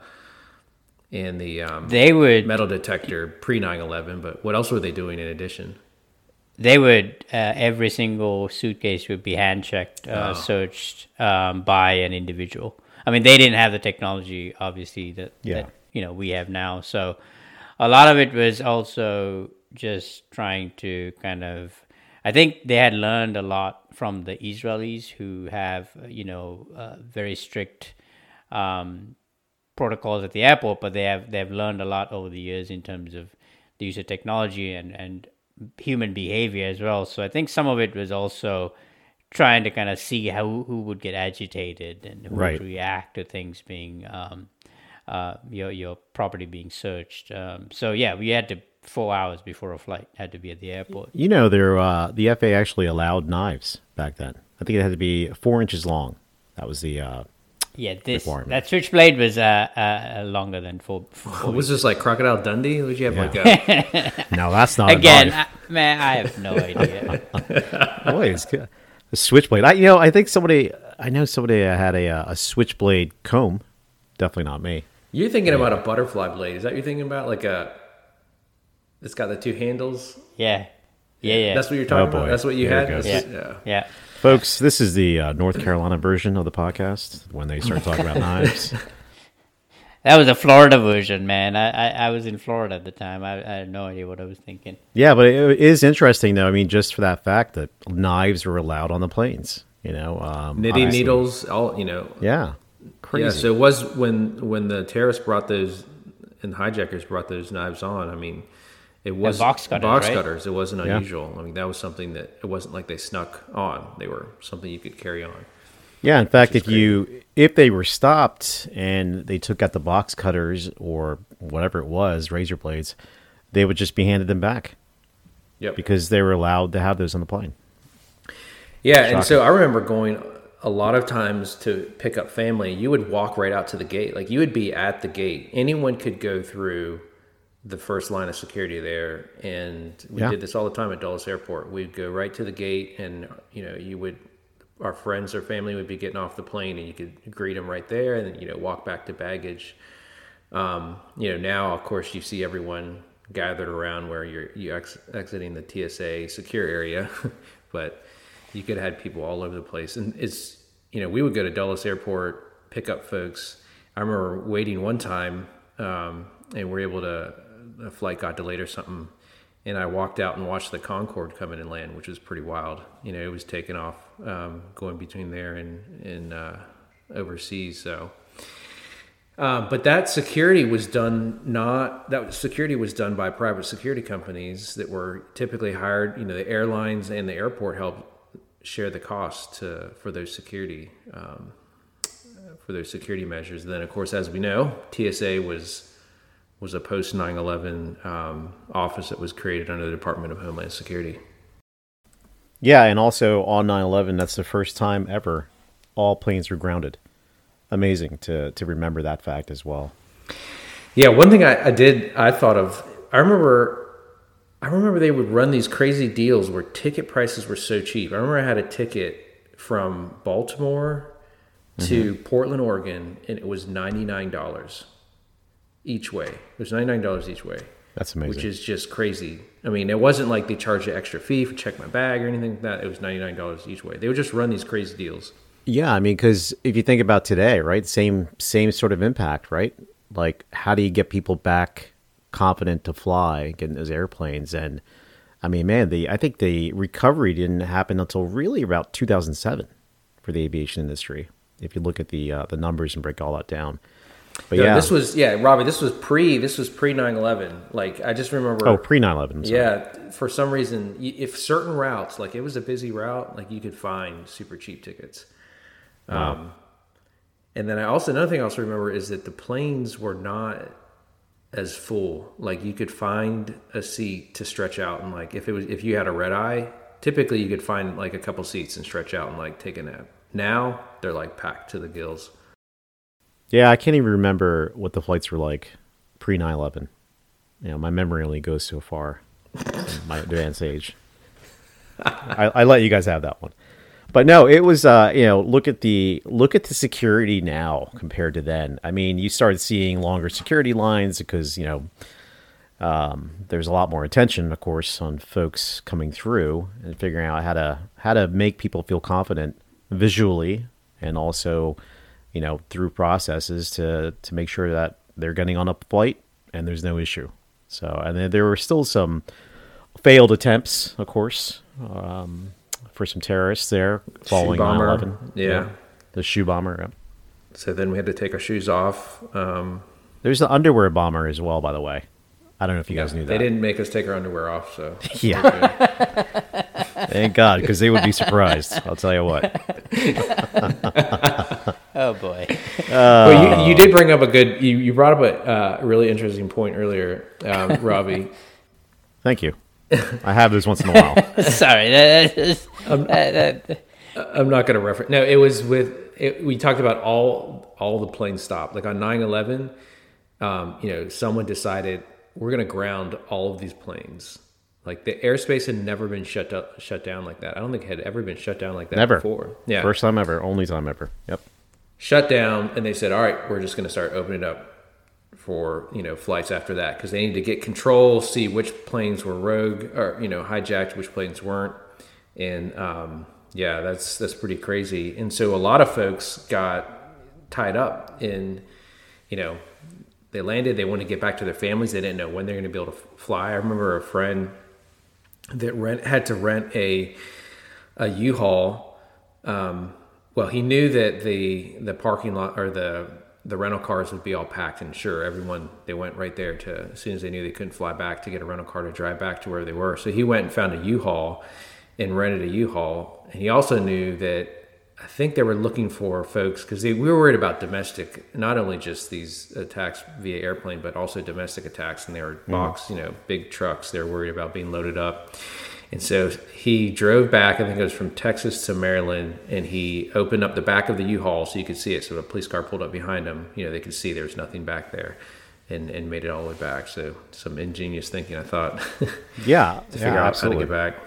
and the um, they would metal detector pre 9-11, but what else were they doing in addition? they would uh, every single suitcase would be hand checked, uh, searched um, by an individual. I mean, they didn't have the technology, obviously, that, Yeah. that you know we have now. So a lot of it was also just trying to kind of. I think they had learned a lot from the Israelis, who have you know uh, very strict um, protocols at the airport, but they have they have learned a lot over the years in terms of the use of technology and and human behavior as well. So I think some of it was also trying to kind of see how who would get agitated and who Right. would react to things being um, uh, your your property being searched. Um, so yeah, we had to four hours before a flight had to be at the airport. You know, there uh, the FAA actually allowed knives back then. I think it had to be four inches long. That was the uh, Yeah, this Requirement. that switchblade was uh, uh, longer than four. four What [LAUGHS] was this like Crocodile Dundee? Would you have like a [LAUGHS] no, that's not Again, A knife. I, man, I have no idea. [LAUGHS] Boy, it's good. A switchblade. I, you know, I think somebody. I know somebody had a uh, a switchblade comb. Definitely not me. You're thinking about a butterfly blade. Is that what you're thinking about? Like a it's got the two handles. Yeah, yeah, yeah. That's what you're talking Oh, boy. about. That's what you There it had. goes. That's yeah, yeah. Folks, this is the uh, North Carolina version of the podcast when they start talking about [LAUGHS] knives. That was a Florida version, man. I, I, I was in Florida at the time. I, I had no idea what I was thinking. Yeah, but it is interesting though. I mean, just for that fact that knives were allowed on the planes. You know, um, knitting obviously- needles. All you know. Yeah, crazy. Yeah. So it was when when the terrorists brought those and hijackers brought those knives on. I mean, it was box cutters, Box right? cutters. It wasn't Yeah. unusual. I mean, that was something that it wasn't like they snuck on. They were something you could carry on. Yeah, in fact, if you if they were stopped and they took out the box cutters or whatever it was, razor blades, they would just be handed them back Yep. because they were allowed to have those on the plane. Yeah, and so I remember going a lot of times to pick up family. You would walk right out to the gate, like you would be at the gate. Anyone could go through the first line of security there, and we Yeah. did this all the time at Dulles Airport. We'd go right to the gate, and you know, you would our friends or family would be getting off the plane, and you could greet them right there, and then you know, walk back to baggage. Um, you know, now of course you see everyone gathered around where you're you ex- exiting the TSA secure area, [LAUGHS] but you could have had people all over the place. And it's you know we would go to Dulles Airport, pick up folks. I remember waiting one time, um, and we're able to a flight got delayed or something, and I walked out and watched the Concorde come in and land, which was pretty wild. You know, it was taking off, um, going between there and and uh, overseas. So. Um, but that security was done not that security was done by private security companies that were typically hired. You know, the airlines and the airport helped share the cost to for those security um, for those security measures. And then, of course, as we know, TSA was was a post 9/11 um, office that was created under the Department of Homeland Security. Yeah, and also on 9/11, that's the first time ever all planes were grounded. Amazing to to remember that fact as well. Yeah, one thing I, I did I thought of I remember I remember they would run these crazy deals where ticket prices were so cheap. I remember I had a ticket from Baltimore to mm-hmm. Portland, Oregon, and it was ninety nine dollars each way. It was ninety nine dollars each way. That's amazing. Which is just crazy. I mean, it wasn't like they charged an extra fee for check my bag or anything like that. It was ninety nine dollars each way. They would just run these crazy deals. Yeah, I mean, because if you think about today, right, same same sort of impact, right? Like, how do you get people back confident to fly, get in those airplanes? And I mean, man, the I think the recovery didn't happen until really about 2007 for the aviation industry. If you look at the uh, the numbers and break all that down, but Yeah, yeah, this was yeah, Robbie. This was pre. This was pre 9-11. Like I just remember. oh pre 9/11. Yeah, for some reason, if certain routes, like it was a busy route, like you could find super cheap tickets. Um, and then I also another thing I also remember is that the planes were not as full. Like you could find a seat to stretch out, and like if it was if you had a red eye, typically you could find like a couple seats and stretch out and like take a nap. Now they're like packed to the gills. Yeah, I can't even remember what the flights were like pre 9 11. You know, my memory only goes so far in my advanced age. [LAUGHS] I, I let you guys have that one. But no, it was uh, you know, look at the look at the security now compared to then. I mean, you started seeing longer security lines because, you know, um, there's a lot more attention, of course, on folks coming through and figuring out how to how to make people feel confident visually and also, you know, through processes to to make sure that they're getting on a flight and there's no issue. So, and then there were still some failed attempts, of course, um, for some terrorists there following Shoe 9/11. Yeah. the shoe bomber. yeah. So then we had to take our shoes off. Um, There's the underwear bomber as well, by the way. I don't know if you guys knew that. they didn't make us take our underwear off, so [LAUGHS] Yeah. [LAUGHS] Thank God, because they would be surprised. I'll tell you what. [LAUGHS] Oh boy. Well, you, you did bring up a good. You, you brought up a uh, really interesting point earlier, um, Robbie. Thank you. I have this once in a while. [LAUGHS] Sorry. That, that is, that, that, I'm not going to reference. No, it was with. It, we talked about all all the planes stopped. Like on 9/11, um, you know, someone decided we're going to ground all of these planes. Like the airspace had never been shut up, shut down like that. I don't think it had ever been shut down like that Never. before. Yeah, First time ever. Only time ever. Yep. shut down, and they said, "All right, we're just going to start opening up for you know flights after that because they need to get control, see which planes were rogue or you know hijacked, which planes weren't, and um, yeah, that's that's pretty crazy. And so a lot of folks got tied up in, you know, they landed, they wanted to get back to their families, they didn't know when they're going to be able to fly. I remember a friend that rent had to rent a a U-Haul. Um, well, he knew that the the parking lot or the the rental cars would be all packed, and sure, everyone they went right there to as soon as they knew they couldn't fly back to get a rental car to drive back to where they were. So he went and found a U-Haul and rented a U-Haul, and he also knew that I think they were looking for folks because we were worried about domestic, not only just these attacks via airplane, but also domestic attacks. And they were mm-hmm. box, you know, big trucks. They were worried about being loaded up. And so he drove back, I think it was from Texas to Maryland, and he opened up the back of the U-Haul so you could see it. So a police car pulled up behind him, you know, they could see there was nothing back there and, and made it all the way back. So some ingenious thinking, I thought, [LAUGHS] to Yeah. figure yeah, out absolutely. how to get back.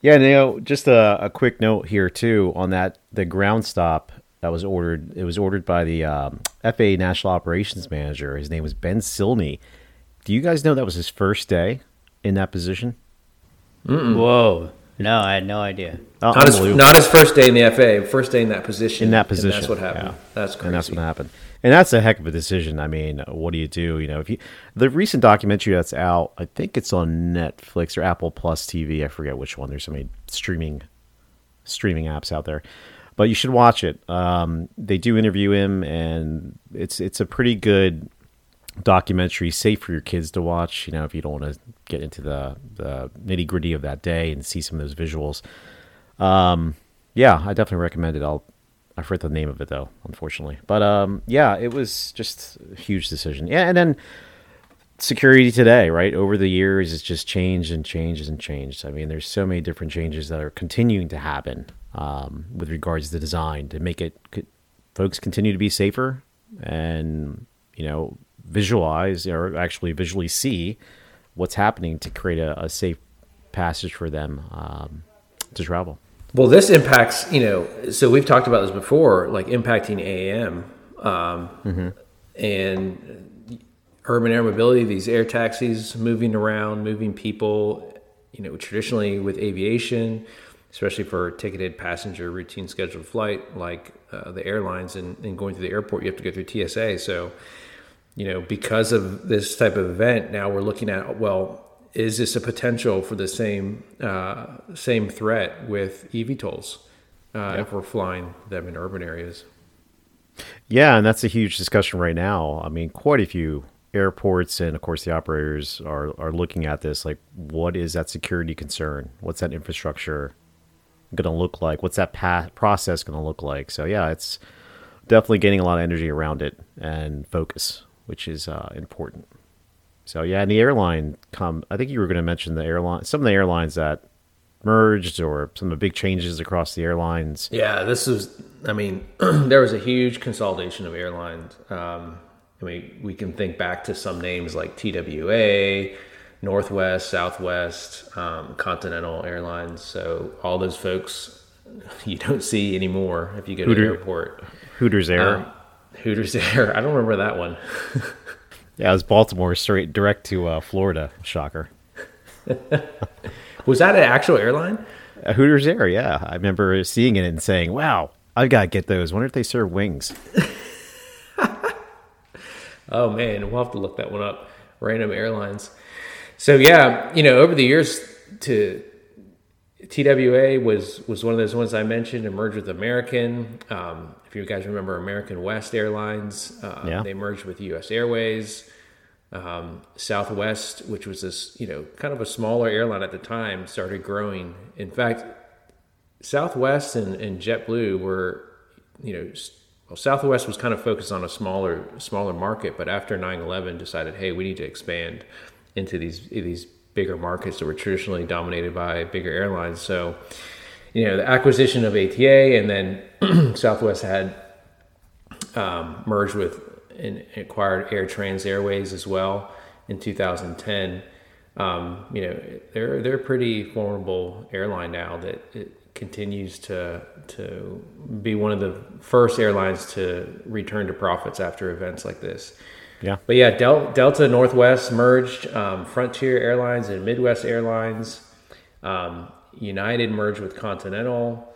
Yeah, and, you know, just a, a quick note here too on that the ground stop that was ordered. It was ordered by the um, FAA National Operations Manager. His name was Ben Sliney. Do you guys know that was his first day in that position? Whoa. No, I had no idea. Oh, Not his, not his first day in the FA, first day in that position. in that and position. that's what happened. yeah. That's crazy. And that's what happened. And that's a heck of a decision. I mean, what do you do? You know, if you the recent documentary that's out, I think it's on Netflix or Apple Plus TV. I forget which one. There's so many streaming streaming apps out there, but you should watch it. Um, they do interview him, and it's it's a pretty good documentary, safe for your kids to watch. You know, if you don't want to get into the the nitty gritty of that day and see some of those visuals. Um, yeah, I definitely recommend it. I'll I forget the name of it though, unfortunately. But um, yeah, it was just a huge decision. Yeah, and then security today, right? Over the years, it's just changed and changes and changed. I mean, there's so many different changes that are continuing to happen um, with regards to design to make it folks continue to be safer and you know visualize or actually visually see what's happening to create a, a safe passage for them um, to travel. Well, this impacts, you know, so we've talked about this before, like impacting AM um, and urban air mobility, these air taxis moving around, moving people, you know, traditionally with aviation, especially for ticketed passenger routine scheduled flight, like uh, the airlines and, and going through the airport, you have to go through TSA. So, you know, because of this type of event, now we're looking at, well, is this a potential for the same uh, same threat with eVTOLs uh, if we're flying them in urban areas? Yeah, and that's a huge discussion right now. I mean, quite a few airports and of course the operators are are looking at this like what is that security concern? What's that infrastructure going to look like? What's that path process going to look like? So yeah, it's definitely getting a lot of energy around it and focus, which is uh, important. So yeah, and the airline come I think you were going to mention the airline some of the airlines that merged or some of the big changes across the airlines? Yeah, this is. I mean, [CLEARS THROAT] there was a huge consolidation of airlines. Um, I mean, we can think back to some names like TWA, Northwest, Southwest, um, Continental Airlines. So all those folks [LAUGHS] you don't see anymore if you go to Hooter- the airport. Hooters Air. Um, Hooters Air. I don't remember that one. [LAUGHS] yeah, it was Baltimore straight direct to uh, Florida. Shocker. [LAUGHS] Was that an actual airline? Uh, Hooters Air, yeah. I remember seeing it and saying, "Wow, I've gotta get those. Wonder if they serve wings." [LAUGHS] Oh man, we'll have to look that one up. Random airlines. So yeah, you know, over the years, to TWA was was one of those ones I mentioned. It merged with American. Um, if you guys remember American West Airlines, uh, Yeah. they merged with U.S. Airways. Um, Southwest, which was this you know kind of a smaller airline at the time, started growing. In fact, Southwest and, and JetBlue were, you know, well, Southwest was kind of focused on a smaller smaller market, but after 9/11, decided, hey, we need to expand into these these bigger markets that were traditionally dominated by bigger airlines. So, you know, the acquisition of ATA and then [CLEARS THROAT] Southwest had um, merged with and acquired AirTran Airways as well in 2010. Um, you know, they're they're a pretty formidable airline now that it continues to to be one of the first airlines to return to profits after events like this. Yeah. But yeah, Del- Delta Northwest merged, um, Frontier Airlines and Midwest Airlines. Um, United merged with Continental,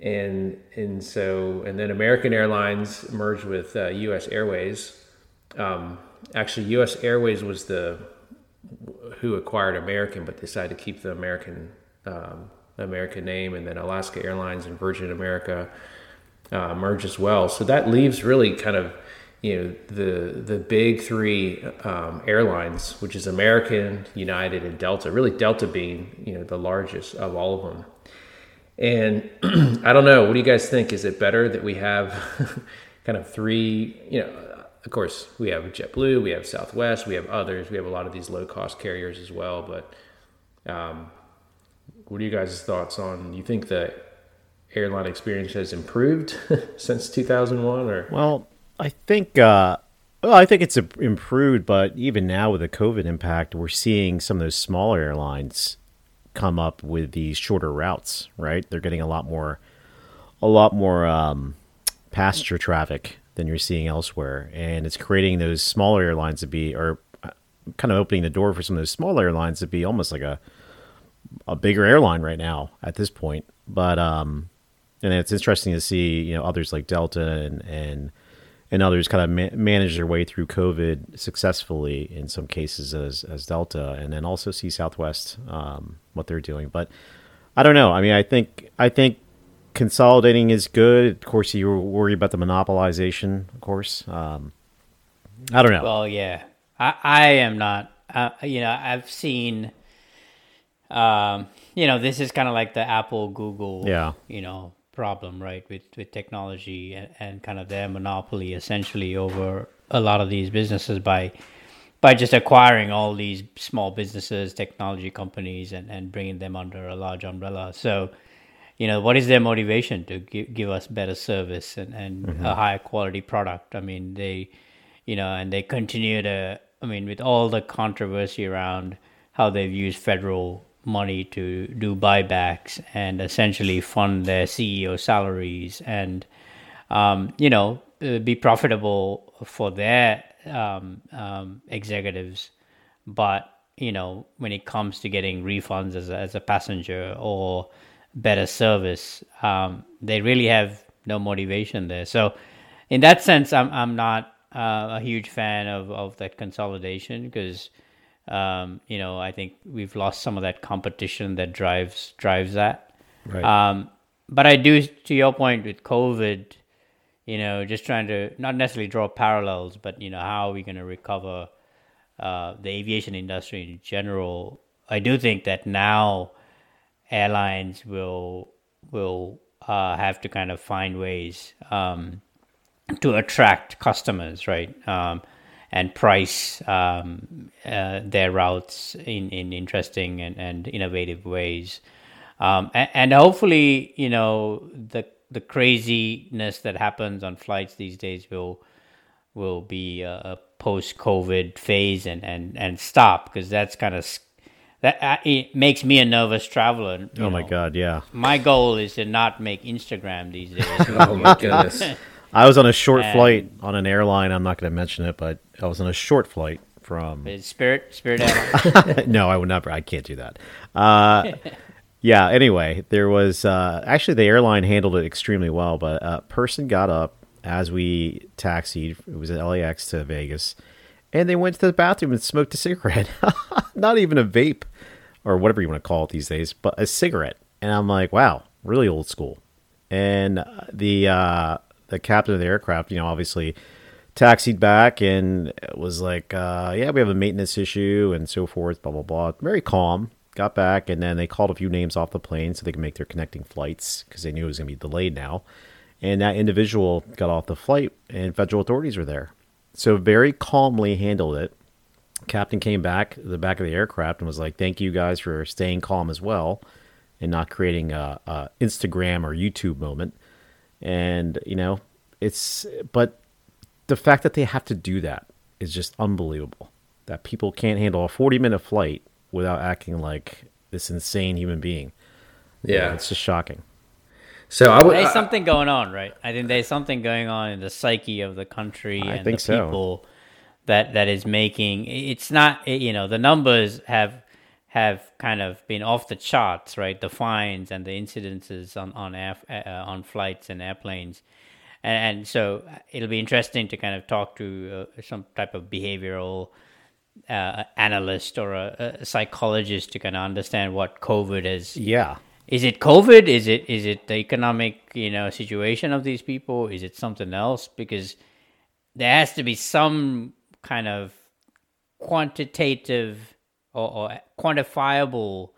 and and so and then American Airlines merged with uh, U.S. Airways. Um, actually, U.S. Airways was the who acquired American, but decided to keep the American um, American name, and then Alaska Airlines and Virgin America uh, merge as well. So that leaves really kind of you know the the big three um, airlines, which is American, United, and Delta. Really, Delta being you know the largest of all of them. And [CLEARS THROAT] I don't know. What do you guys think? Is it better that we have [LAUGHS] kind of three? You know, of course, we have JetBlue, we have Southwest, we have others. We have a lot of these low cost carriers as well. But um, what are you guys' thoughts on? You think the airline experience has improved [LAUGHS] since 2001, or Well, I think uh, well, I think it's improved, but even now with the COVID impact, we're seeing some of those smaller airlines come up with these shorter routes. Right, they're getting a lot more, a lot more um, passenger traffic than you're seeing elsewhere, and it's creating those smaller airlines to be, or uh, kind of opening the door for some of those smaller airlines to be almost like a a bigger airline right now at this point. But um, and it's interesting to see you know others like Delta and and and others kind of ma- manage their way through COVID successfully in some cases as as Delta, and then also see Southwest um, what they're doing. But I don't know. I mean, I think I think consolidating is good. Of course, you worry about the monopolization. Of course, um, I don't know. Well, yeah, I, I am not. Uh, you know, I've seen. Um, you know, this is kind of like the Apple, Google, Yeah. you know, problem, right? With with technology and, and kind of their monopoly essentially over a lot of these businesses by by just acquiring all these small businesses, technology companies, and and bringing them under a large umbrella. So, you know, what is their motivation to give, give us better service and, and a mm-hmm. higher quality product? I mean, they, you know, and they continue to, I mean, with all the controversy around how they've used federal money to do buybacks and essentially fund their CEO salaries and, um, you know, uh, be profitable for their um, um, executives. But, you know, when it comes to getting refunds as a, as a passenger or better service, um, they really have no motivation there. So, in that sense, I'm I'm not uh, a huge fan of, of that consolidation because um, you know I think we've lost some of that competition that drives drives that. Right. Um, but I do, to your point with COVID, you know, just trying to not necessarily draw parallels, but you know, how are we going to recover uh, the aviation industry in general? I do think that now airlines will will uh, have to kind of find ways um, to attract customers, right? Um, and price um, uh, their routes in, in interesting and, and innovative ways. um, and, and hopefully, you know, the the craziness that happens on flights these days will will be a, a post COVID phase and and and stop because that's kind of that uh, it makes me a nervous traveler. Oh my god, yeah. My goal is to not make Instagram these days. [LAUGHS] Oh my goodness. [LAUGHS] I was on a short And- flight on an airline. I'm not going to mention it, but I was on a short flight from. Spirit, Spirit Airlines. [LAUGHS] no, I would not. I can't do that. Uh, [LAUGHS] yeah. Anyway, there was uh, actually the airline handled it extremely well, but a person got up as we taxied. It was at LAX to Vegas, and they went to the bathroom and smoked a cigarette. [LAUGHS] not even a vape or whatever you want to call it these days, but a cigarette. And I'm like, wow, really old school. And uh, the uh, the captain of the aircraft, you know, obviously taxied back and was like, uh, yeah, we have a maintenance issue and so forth, blah, blah, blah. Very calm. Got back, and then they called a few names off the plane so they could make their connecting flights because they knew it was going to be delayed now. And that individual got off the flight, and federal authorities were there. So very calmly handled it. Captain came back to the back of the aircraft and was like, "Thank you guys for staying calm as well, and not creating a, a Instagram or YouTube moment." And you know, it's but the fact that they have to do that is just unbelievable. That people can't handle a forty-minute flight without acting like this insane human being. Yeah. it's just shocking. So I would. There's I- something going on, right? I think there's something going on in the psyche of the country I and think the so. people that that is making it's not you know the numbers have have kind of been off the charts, right? The fines and the incidences on on air, uh, on flights and airplanes, and, and so it'll be interesting to kind of talk to uh, some type of behavioral uh, analyst or a, a psychologist to kind of understand what COVID is. Yeah, is it COVID? Is it is it the economic you know situation of these people? Is it something else? Because there has to be some kind of quantitative or, or quantifiable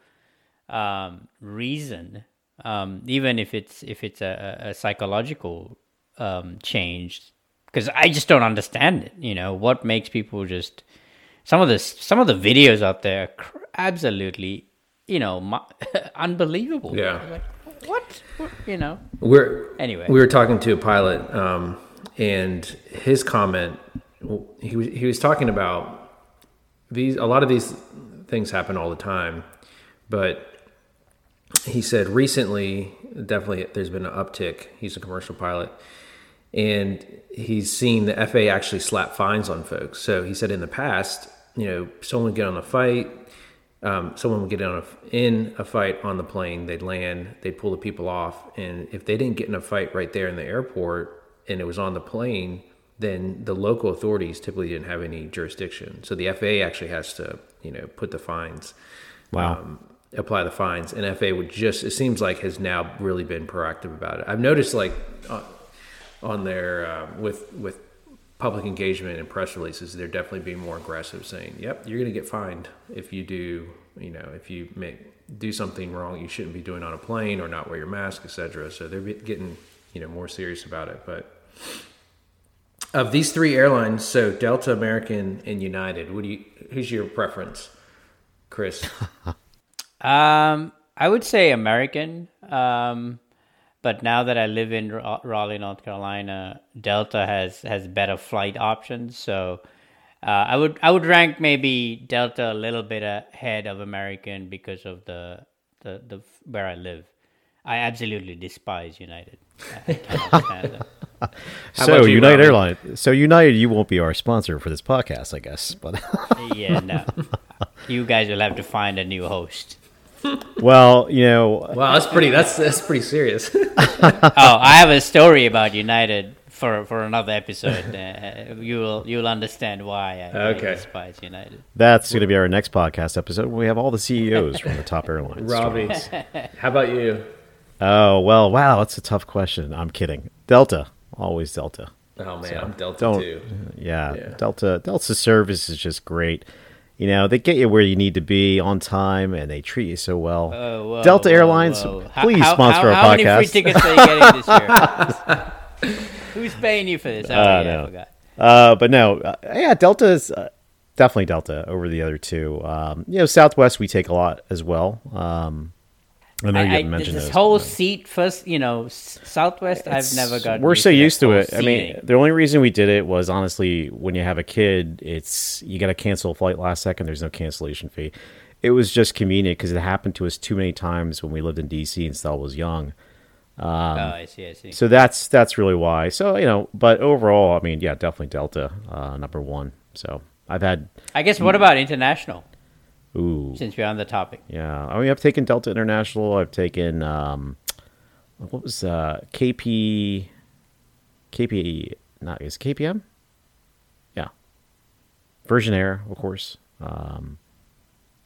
um, reason, um, even if it's if it's a, a psychological um, change. Because I just don't understand it. You know what makes people just some of the some of the videos out there are cr- absolutely you know [LAUGHS] unbelievable. Yeah. Like, what? What? You know. We're Anyway. We were talking to a pilot, um, and his comment. He was he was talking about these. A lot of these things happen all the time, but he said recently, definitely, there's been an uptick. He's a commercial pilot, and he's seen the FAA actually slap fines on folks. So he said in the past, you know, someone would get on a fight, um, someone would get a, in a fight on the plane, they'd land, they'd pull the people off, and if they didn't get in a fight right there in the airport and it was on the plane, then the local authorities typically didn't have any jurisdiction. So the FAA actually has to, you know, put the fines Wow. um, apply the fines. And FAA would just, it seems like, has now really been proactive about it. I've noticed, like, on, on their, uh, with, with public engagement and press releases, they're definitely being more aggressive, saying, yep, you're going to get fined if you do, you know, if you make, do something wrong you shouldn't be doing on a plane or not wear your mask, etc. So they're getting, you know, more serious about it. But of these three airlines, so Delta, American, and United, what do you, who's your preference, Chris? [LAUGHS] Um, I would say American. Um, but now that I live in Ra- Raleigh, North Carolina, Delta has has better flight options. So uh, I would I would rank maybe Delta a little bit ahead of American because of the the, the where I live. I absolutely despise United. I them. [LAUGHS] So about you, United Airlines. So United, you won't be our sponsor for this podcast, I guess. But [LAUGHS] Yeah, no. You guys will have to find a new host. well, you know, Wow, that's pretty. That's that's pretty serious. [LAUGHS] oh, I have a story about United for for another episode. Uh, you will you'll understand why I, Okay. I despise United. that's going to be our next podcast episode. We have all the CEOs from the top airlines. Robbie, [LAUGHS] how about you? Oh well, wow, that's a tough question. I'm kidding. Delta, always Delta. Oh man, I'm Delta Don't. too. Yeah, Yeah. Delta. Delta service is just great. You know, they get you where you need to be on time, and they treat you so well. Oh, whoa, Delta whoa, Airlines, whoa. Please how, sponsor how, our how podcast. many free tickets are you getting this year? [LAUGHS] [LAUGHS] Who's paying you for this? Oh, Uh, yeah, no. I forgot. Uh, but no, uh, yeah, Delta is uh, definitely Delta over the other two. Um, you know, Southwest we take a lot as well. Um, I know you haven't mentioned this those, whole but- seat first, you know, Southwest. I've never got. We're so used to it. that I mean, the only reason we did it was honestly when you have a kid, it's you got to cancel a flight last second. There's no cancellation fee. It was just convenient because it happened to us too many times when we lived in DC and Stella was young. oh, I see. I see. So that's that's really why. So you know, but overall, I mean, yeah, definitely Delta uh, number one. So I've had I guess. What about international? Ooh Since we're on the topic. yeah. I mean, I've taken Delta International. I've taken um, what was uh KP KP not is KPM yeah Virgin Air of course um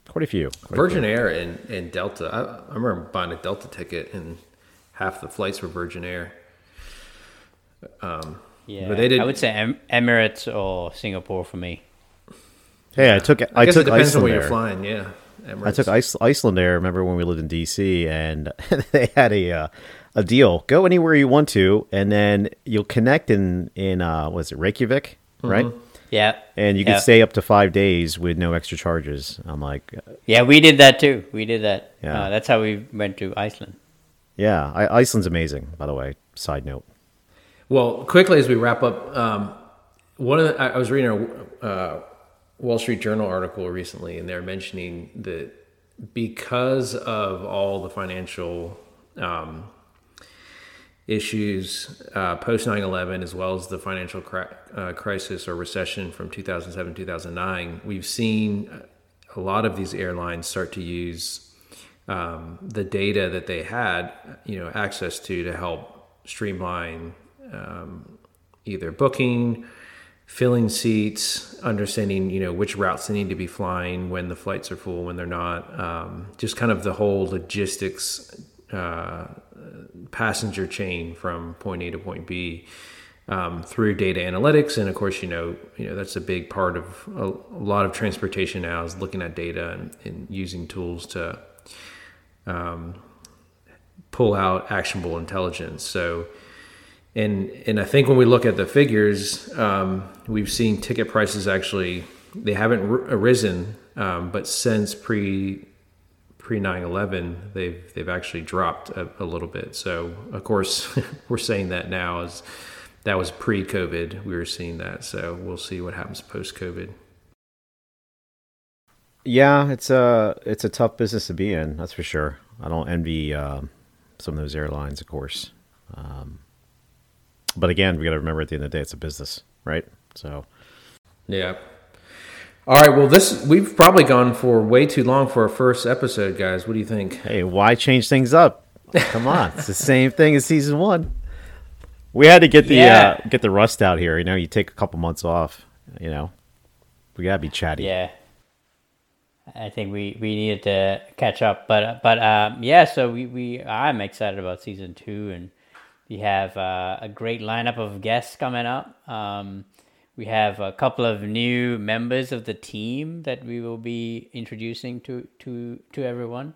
quite a few quite a Virgin few. Air and, and Delta. I, I remember buying a Delta ticket and half the flights were Virgin Air. Yeah, But they did- I would say em- Emirates or Singapore for me. Hey I took I, I, guess took it depends on Iceland where you're Air. flying. Yeah, I took Ice, Iceland Air. Remember when we lived in DC and [LAUGHS] they had a uh, a deal. Go anywhere you want to, and then you'll connect in in uh, was it Reykjavik, right? Yeah, And you yeah. can stay up to five days with no extra charges. I'm like, Yeah, we did that too. We did that. Yeah. Uh, that's how we went to Iceland. yeah, I, Iceland's amazing. By the way, side note. Well, quickly as we wrap up, um, one of the, I I was reading a uh, Wall Street Journal article recently, and they're mentioning that because of all the financial um, issues uh, post 9-11 as well as the financial cri- uh, crisis or recession from 2007 2009 we've seen a lot of these airlines start to use um, the data that they had you know access to to help streamline um, either booking filling seats understanding you know which routes they need to be flying when the flights are full when they're not um, just kind of the whole logistics uh, passenger chain from point A to point B um, through data analytics, and of course, you know, you know that's a big part of a, a lot of transportation now is looking at data and, and using tools to um, pull out actionable intelligence. So, and and I think when we look at the figures, um, we've seen ticket prices actually they haven't r- risen, um, but since pre pre 9-11 they've they've actually dropped a, a little bit so of course [LAUGHS] we're saying that now as that was pre-covid we were seeing that so we'll see what happens post-covid Yeah, it's a it's a tough business to be in. That's for sure. I don't envy um, some of those airlines, of course. Um, but again, we got to remember at the end of the day, it's a business, right? So yeah all right well this we've probably gone for way too long for our first episode guys what do you think hey, why change things up? Come on, it's the same thing as season one. We had to get the Yeah. uh, get the rust out here. You know, you take a couple months off. You know, we gotta be chatty. Yeah, I think we, we needed to catch up, but but um, yeah. So we, we I'm excited about season two, and we have uh, a great lineup of guests coming up. Um, we have a couple of new members of the team that we will be introducing to to to everyone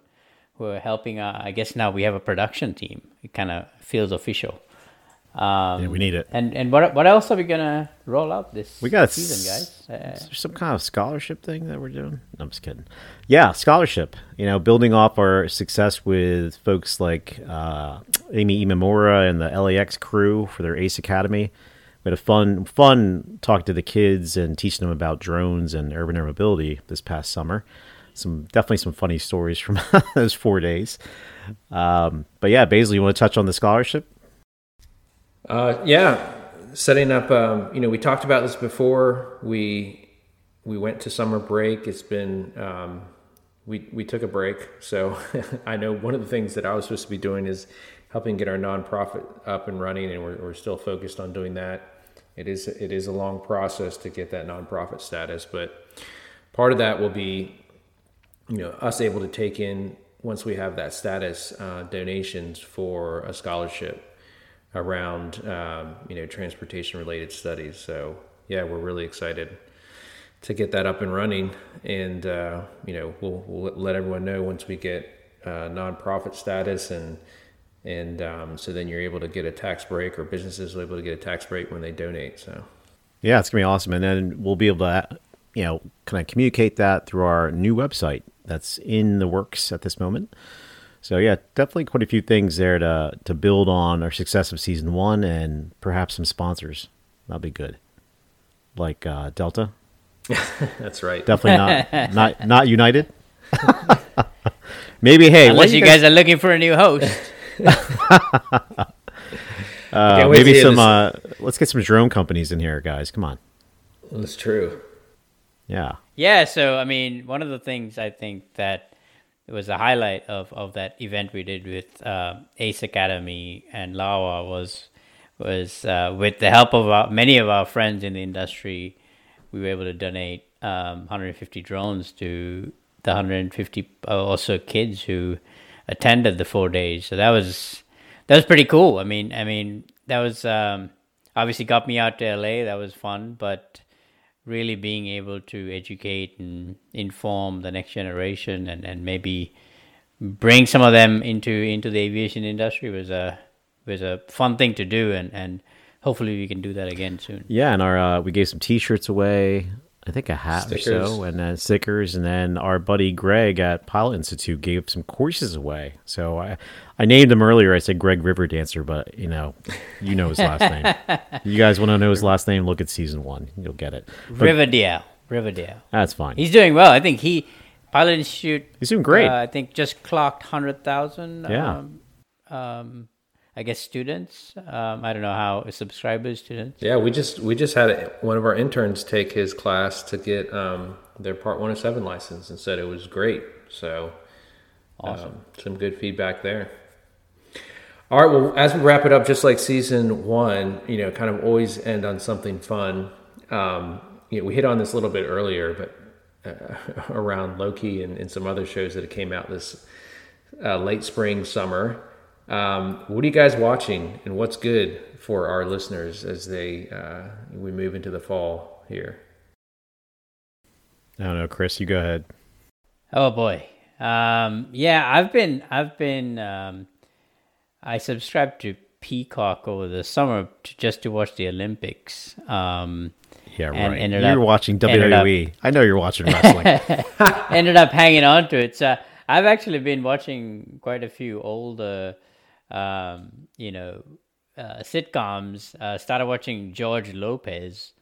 who are helping. Uh, I guess now we have a production team. It kind of feels official. Um, Yeah, we need it. And and what what else are we gonna roll out this We got season, guys? Uh, Is there some kind of scholarship thing that we're doing? No, I'm just kidding. Yeah, scholarship. You know, building off our success with folks like uh, Amy Imamura and the LAX crew for their ACE Academy. We had a fun, fun talk to the kids and teaching them about drones and urban air mobility this past summer. Some definitely some funny stories from [LAUGHS] those four days. Um, but yeah, Basil, you want to touch on the scholarship? Uh, yeah, setting up. Um, you know, we talked about this before. We we went to summer break. It's been um, we we took a break. So [LAUGHS] I know one of the things that I was supposed to be doing is helping get our nonprofit up and running, and we're we're still focused on doing that. It is it is a long process to get that nonprofit status, but part of that will be you know us able to take in once we have that status uh, donations for a scholarship around um, you know transportation related studies so yeah we're really excited to get that up and running and uh, you know we'll, we'll let everyone know once we get uh, nonprofit status and and um, so then you're able to get a tax break or businesses are able to get a tax break when they donate so Yeah, it's gonna be awesome, and then we'll be able to, you know, kind of communicate that through our new website that's in the works at this moment. So yeah, definitely quite a few things there to to build on our success of season one, and perhaps some sponsors. That'd be good, like uh, Delta. [LAUGHS] That's right. Definitely not [LAUGHS] not not United. [LAUGHS] Maybe hey, Unless you guys are looking for a new host. [LAUGHS] uh, Can't wait to maybe some. Uh, let's get some drone companies in here, guys. Come on. That's true. Yeah. Yeah, so I mean, one of the things I think that was a highlight of, of that event we did with uh, Ace Academy and LAWA was was uh, with the help of our, many of our friends in the industry, we were able to donate um, 150 drones to the 150 also kids who attended the four days. So that was that was pretty cool. I mean, I mean that was um, obviously got me out to LA. That was fun, but really being able to educate and inform the next generation and, and maybe bring some of them into into the aviation industry was a was a fun thing to do and, and hopefully we can do that again soon. Yeah, and our uh, we gave some T-shirts away. I think a hat Stickers. or so, and then stickers, and then our buddy Greg at Pilot Institute gave some courses away. So I, I named him earlier. I said Greg River Dancer, but you know, you know his last name. [LAUGHS] You guys want to know his last name? Look at season one. You'll get it. But Riverdale. Riverdale. that's fine. He's doing well. I think he Pilot Institute He's doing great. Uh, I think just clocked hundred thousand. Yeah. Um, um, I guess students. Um, I don't know how subscribers students. Yeah, we just we just had one of our interns take his class to get um, their Part 107 license and said it was great. So, awesome. some good feedback there. All right, well, as we wrap it up, just like season one, you know, kind of always end on something fun. Um, you know, we hit on this a little bit earlier, but uh, [LAUGHS] around Loki and, and some other shows that came out this uh, late spring, summer. Um, what are you guys watching, and what's good for our listeners as they uh, we move into the fall here? I don't know, Chris. You go ahead. Oh boy. Um, yeah, I've been I've been um, I subscribed to Peacock over the summer to, just to watch the Olympics. Um, Yeah, And right. You're up- watching ended up- WWE. I know you're watching wrestling. [LAUGHS] [LAUGHS] ended up hanging on to it. So I've actually been watching quite a few older, um, you know, uh, sitcoms. Uh, started watching George Lopez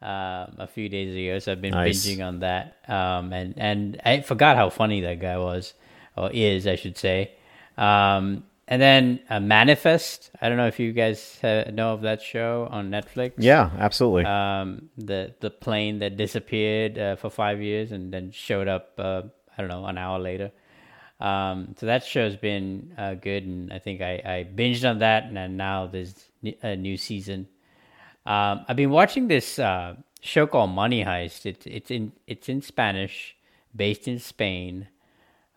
um, a few days ago, so I've been Nice. binging on that. Um, and and I forgot how funny that guy was, or is, I should say. Um, and then uh, Manifest. I don't know if you guys uh, know of that show on Netflix yeah, absolutely. um, the the plane that disappeared uh, for five years and then showed up. Uh, I don't know, an hour later. Um, so that show's been uh, good, and I think I, I binged on that, and now there's a new season. Um, I've been watching this uh, show called Money Heist. It's it's in it's in Spanish, based in Spain.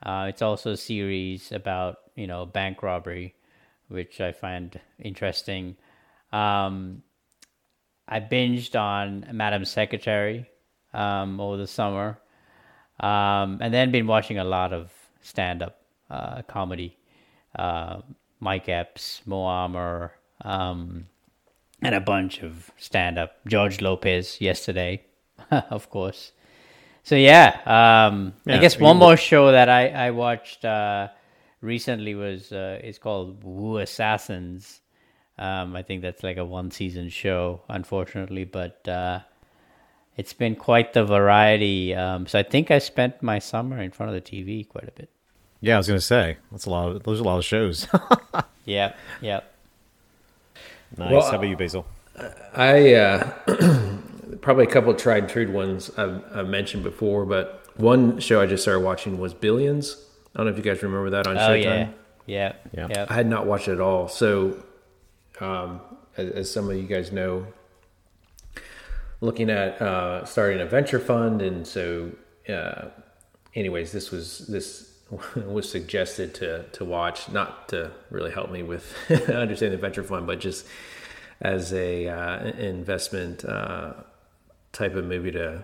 Uh, it's also a series about you know bank robbery, which I find interesting. Um, I binged on Madam Secretary um, over the summer, um, and then been watching a lot of stand-up uh, comedy. Uh, Mike Epps, Mo um, and a bunch of stand-up. George Lopez yesterday, [LAUGHS] of course. So yeah, um, I guess one more show that I I watched uh, recently was uh, is called Wu Assassins. Um, I think that's like a one season show, unfortunately, but uh, it's been quite the variety. Um, so I think I spent my summer in front of the TV quite a bit. Yeah, I was gonna say that's a lot. Of, those are a lot of shows. [LAUGHS] Yep, yep. nice. Well, How about you, Basil? I uh, [CLEARS THROAT] probably a couple of tried and true ones I've, I've mentioned before, but one show I just started watching was Billions. I don't know if you guys remember that on Oh Showtime. yeah, yeah, Yeah. yeah. I had not watched it at all. So, um, as, as some of you guys know, looking at uh, starting a venture fund, and so, uh, anyways, this was this [LAUGHS] was suggested to to watch, not to really help me with [LAUGHS] understanding the venture fund, but just as a uh, investment uh, type of movie to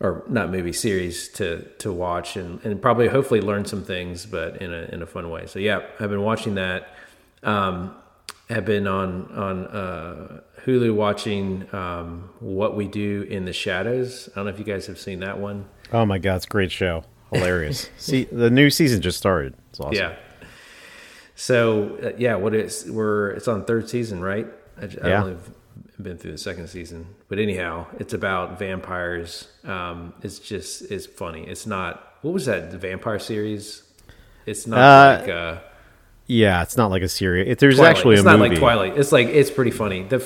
or not movie series to to watch and, and probably hopefully learn some things but in a in a fun way. So yeah i've been watching that. Um have been on on uh hulu watching um what we do in the shadows. I don't know if you guys have seen that one. Oh my god, it's a great show. Hilarious. [LAUGHS] See, the new season just started. It's awesome. yeah So uh, yeah, what is we're it's on third season, right? I, I Yeah. only have been through the second season, but anyhow, it's about vampires. Um, it's just it's funny. It's not what was that the vampire series? It's not Uh, like uh, Yeah, it's not like a series. It, there's Twilight. actually it's a not movie. like Twilight. It's like it's pretty funny. The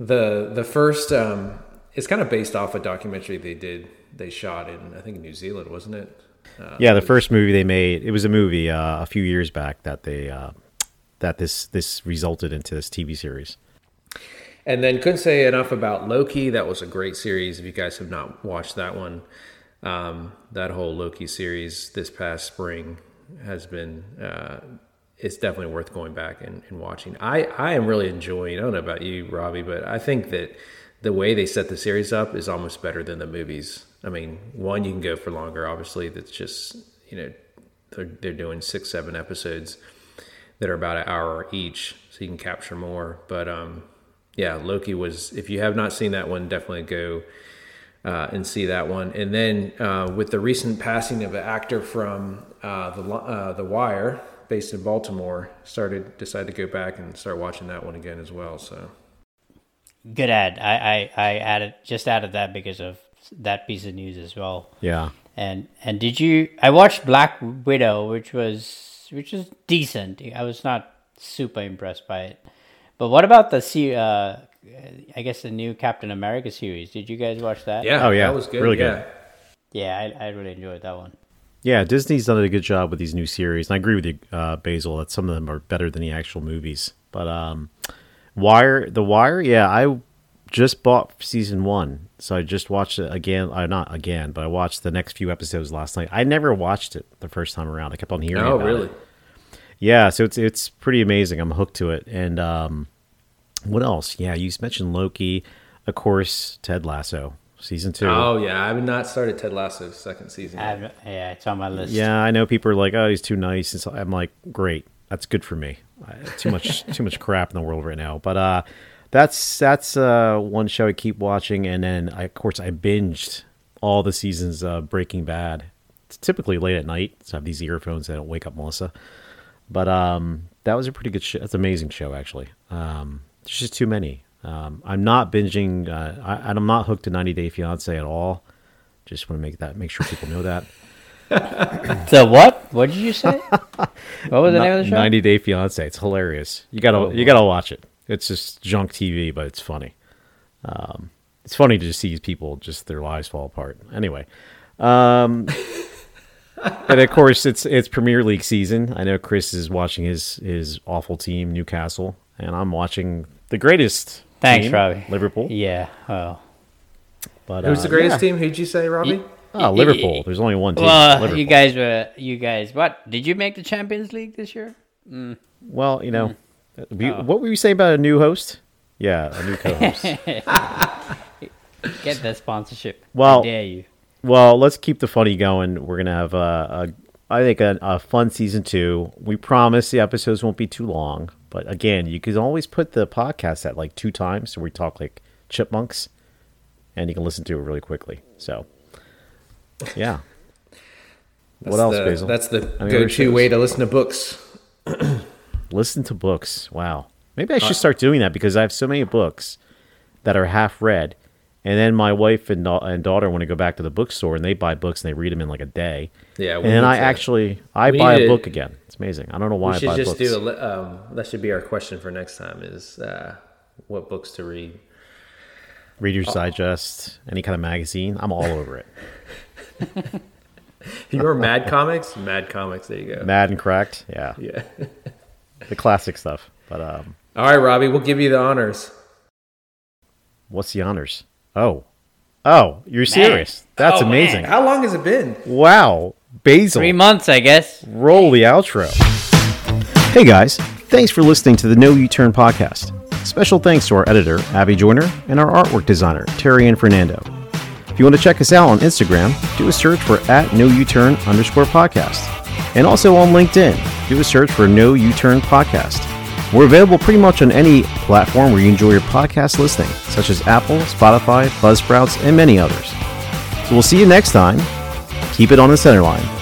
the the first um, it's kind of based off a documentary they did they shot in I think New Zealand, wasn't it? Uh, Yeah, the first movie they made. It was a movie uh, a few years back that they uh, that this this resulted into this TV series. And then couldn't say enough about Loki. That was a great series. If you guys have not watched that one, um, that whole Loki series this past spring has been. Uh, it's definitely worth going back and, and watching. I, I am really enjoying. I don't know about you, Robbie, but I think that the way they set the series up is almost better than the movies. I mean, one you can go for longer. Obviously, that's just you know they're they're doing six seven episodes that are about an hour each, so you can capture more. But um, yeah, Loki was. If you have not seen that one, definitely go uh, and see that one. And then uh, with the recent passing of an actor from uh, the uh, the Wire, based in Baltimore, started decided to go back and start watching that one again as well. So Good ad. I, I, I added just added that because of that piece of news as well. Yeah, And and did you? I watched Black Widow, which was which was decent. I was not super impressed by it. But what about the se- uh, I guess the new Captain America series? Did you guys watch that? yeah, Oh, yeah. that was good. Really yeah. good. Yeah, I, I really enjoyed that one. yeah. Disney's done a good job with these new series, and I agree with you, uh, Basil, that some of them are better than the actual movies. But um, Wire, The Wire, yeah, I just bought season one, so I just watched it again. Uh, not again, but I watched the next few episodes last night. I never watched it the first time around. I kept on hearing. It. Oh, about really? it. Yeah, so it's it's pretty amazing. I'm hooked to it. And um, what else? Yeah, you mentioned Loki, of course. Ted Lasso season two. Oh yeah, I have not started Ted Lasso's second season. Yet. yeah, it's on my list. Yeah, I know people are like, "Oh, he's too nice." And so I'm like, "Great, that's good for me." Too much, too much crap in the world right now. But uh, that's that's uh, one show I keep watching, and then I, of course I binged all the seasons of Breaking Bad. It's typically late at night, so I have these earphones that don't wake up Melissa. But um, that was a pretty good show. That's an amazing show, actually. Um, there's just too many. Um, I'm not binging. Uh, I, I'm not hooked to 90 Day Fiance at all. Just want to make that make sure people know that. [LAUGHS] So what? What did you say? [LAUGHS] what was the name of the show? 90 Day Fiance. It's hilarious. You gotta Oh, you gotta watch it. It's just junk TV, but it's funny. Um, it's funny to just see people just their lives fall apart. Anyway, um, [LAUGHS] and of course it's it's Premier League season. I know Chris is watching his his awful team Newcastle, and I'm watching the greatest. Thanks, team, Robbie. Liverpool. Yeah. Oh. But Who's uh, the greatest yeah. team? Who'd you say, Robbie? Oh, Liverpool. There's only one team. Well, Liverpool. you guys were you guys. What did you make the Champions League this year? Well, you know, Hmm. We, Oh. what were you saying about a new host? Yeah, a new co-host. [LAUGHS] Get that sponsorship. Well- How dare you? Well, let's keep the funny going. We're gonna have a, a I think a, a fun season two. We promise the episodes won't be too long, but again, you can always put the podcast at like two times, so we talk like chipmunks, and you can listen to it really quickly. So, yeah. That's what else, the, Basil? That's the Any other go-to way to listen to books. [CLEARS THROAT] Listen to books. Wow. Maybe I should start doing that because I have so many books that are half read. And then my wife and, da- and daughter want to go back to the bookstore and they buy books and they read them in like a day. Yeah, And then I actually I we buy a to- book again. It's amazing. I don't know why We I should buy just books. do a. Um, that should be our question for next time: is uh, what books to read. Reader's Digest, any kind of magazine. I'm all over it. [LAUGHS] Your Mad Comics, Mad Comics. There you go. Mad and cracked. Yeah. Yeah. [LAUGHS] The classic stuff. But um All right, Robbie, we'll give you the honors. what's the honors? Oh. Oh, you're serious. That's Oh, amazing. man, How long has it been? Wow. Basil. Three months, I guess. roll the outro. Hey guys, thanks for listening to the No U Turn podcast. Special thanks to our editor, Abby Joyner, and our artwork designer, Terry and Fernando. If you want to check us out on Instagram, do a search for at No U Turn underscore podcast. And also on LinkedIn, do a search for No U Turn podcast. We're available pretty much on any platform where you enjoy your podcast listening, such as Apple, Spotify, Buzzsprouts, and many others. So we'll see you next time. Keep it on the center line.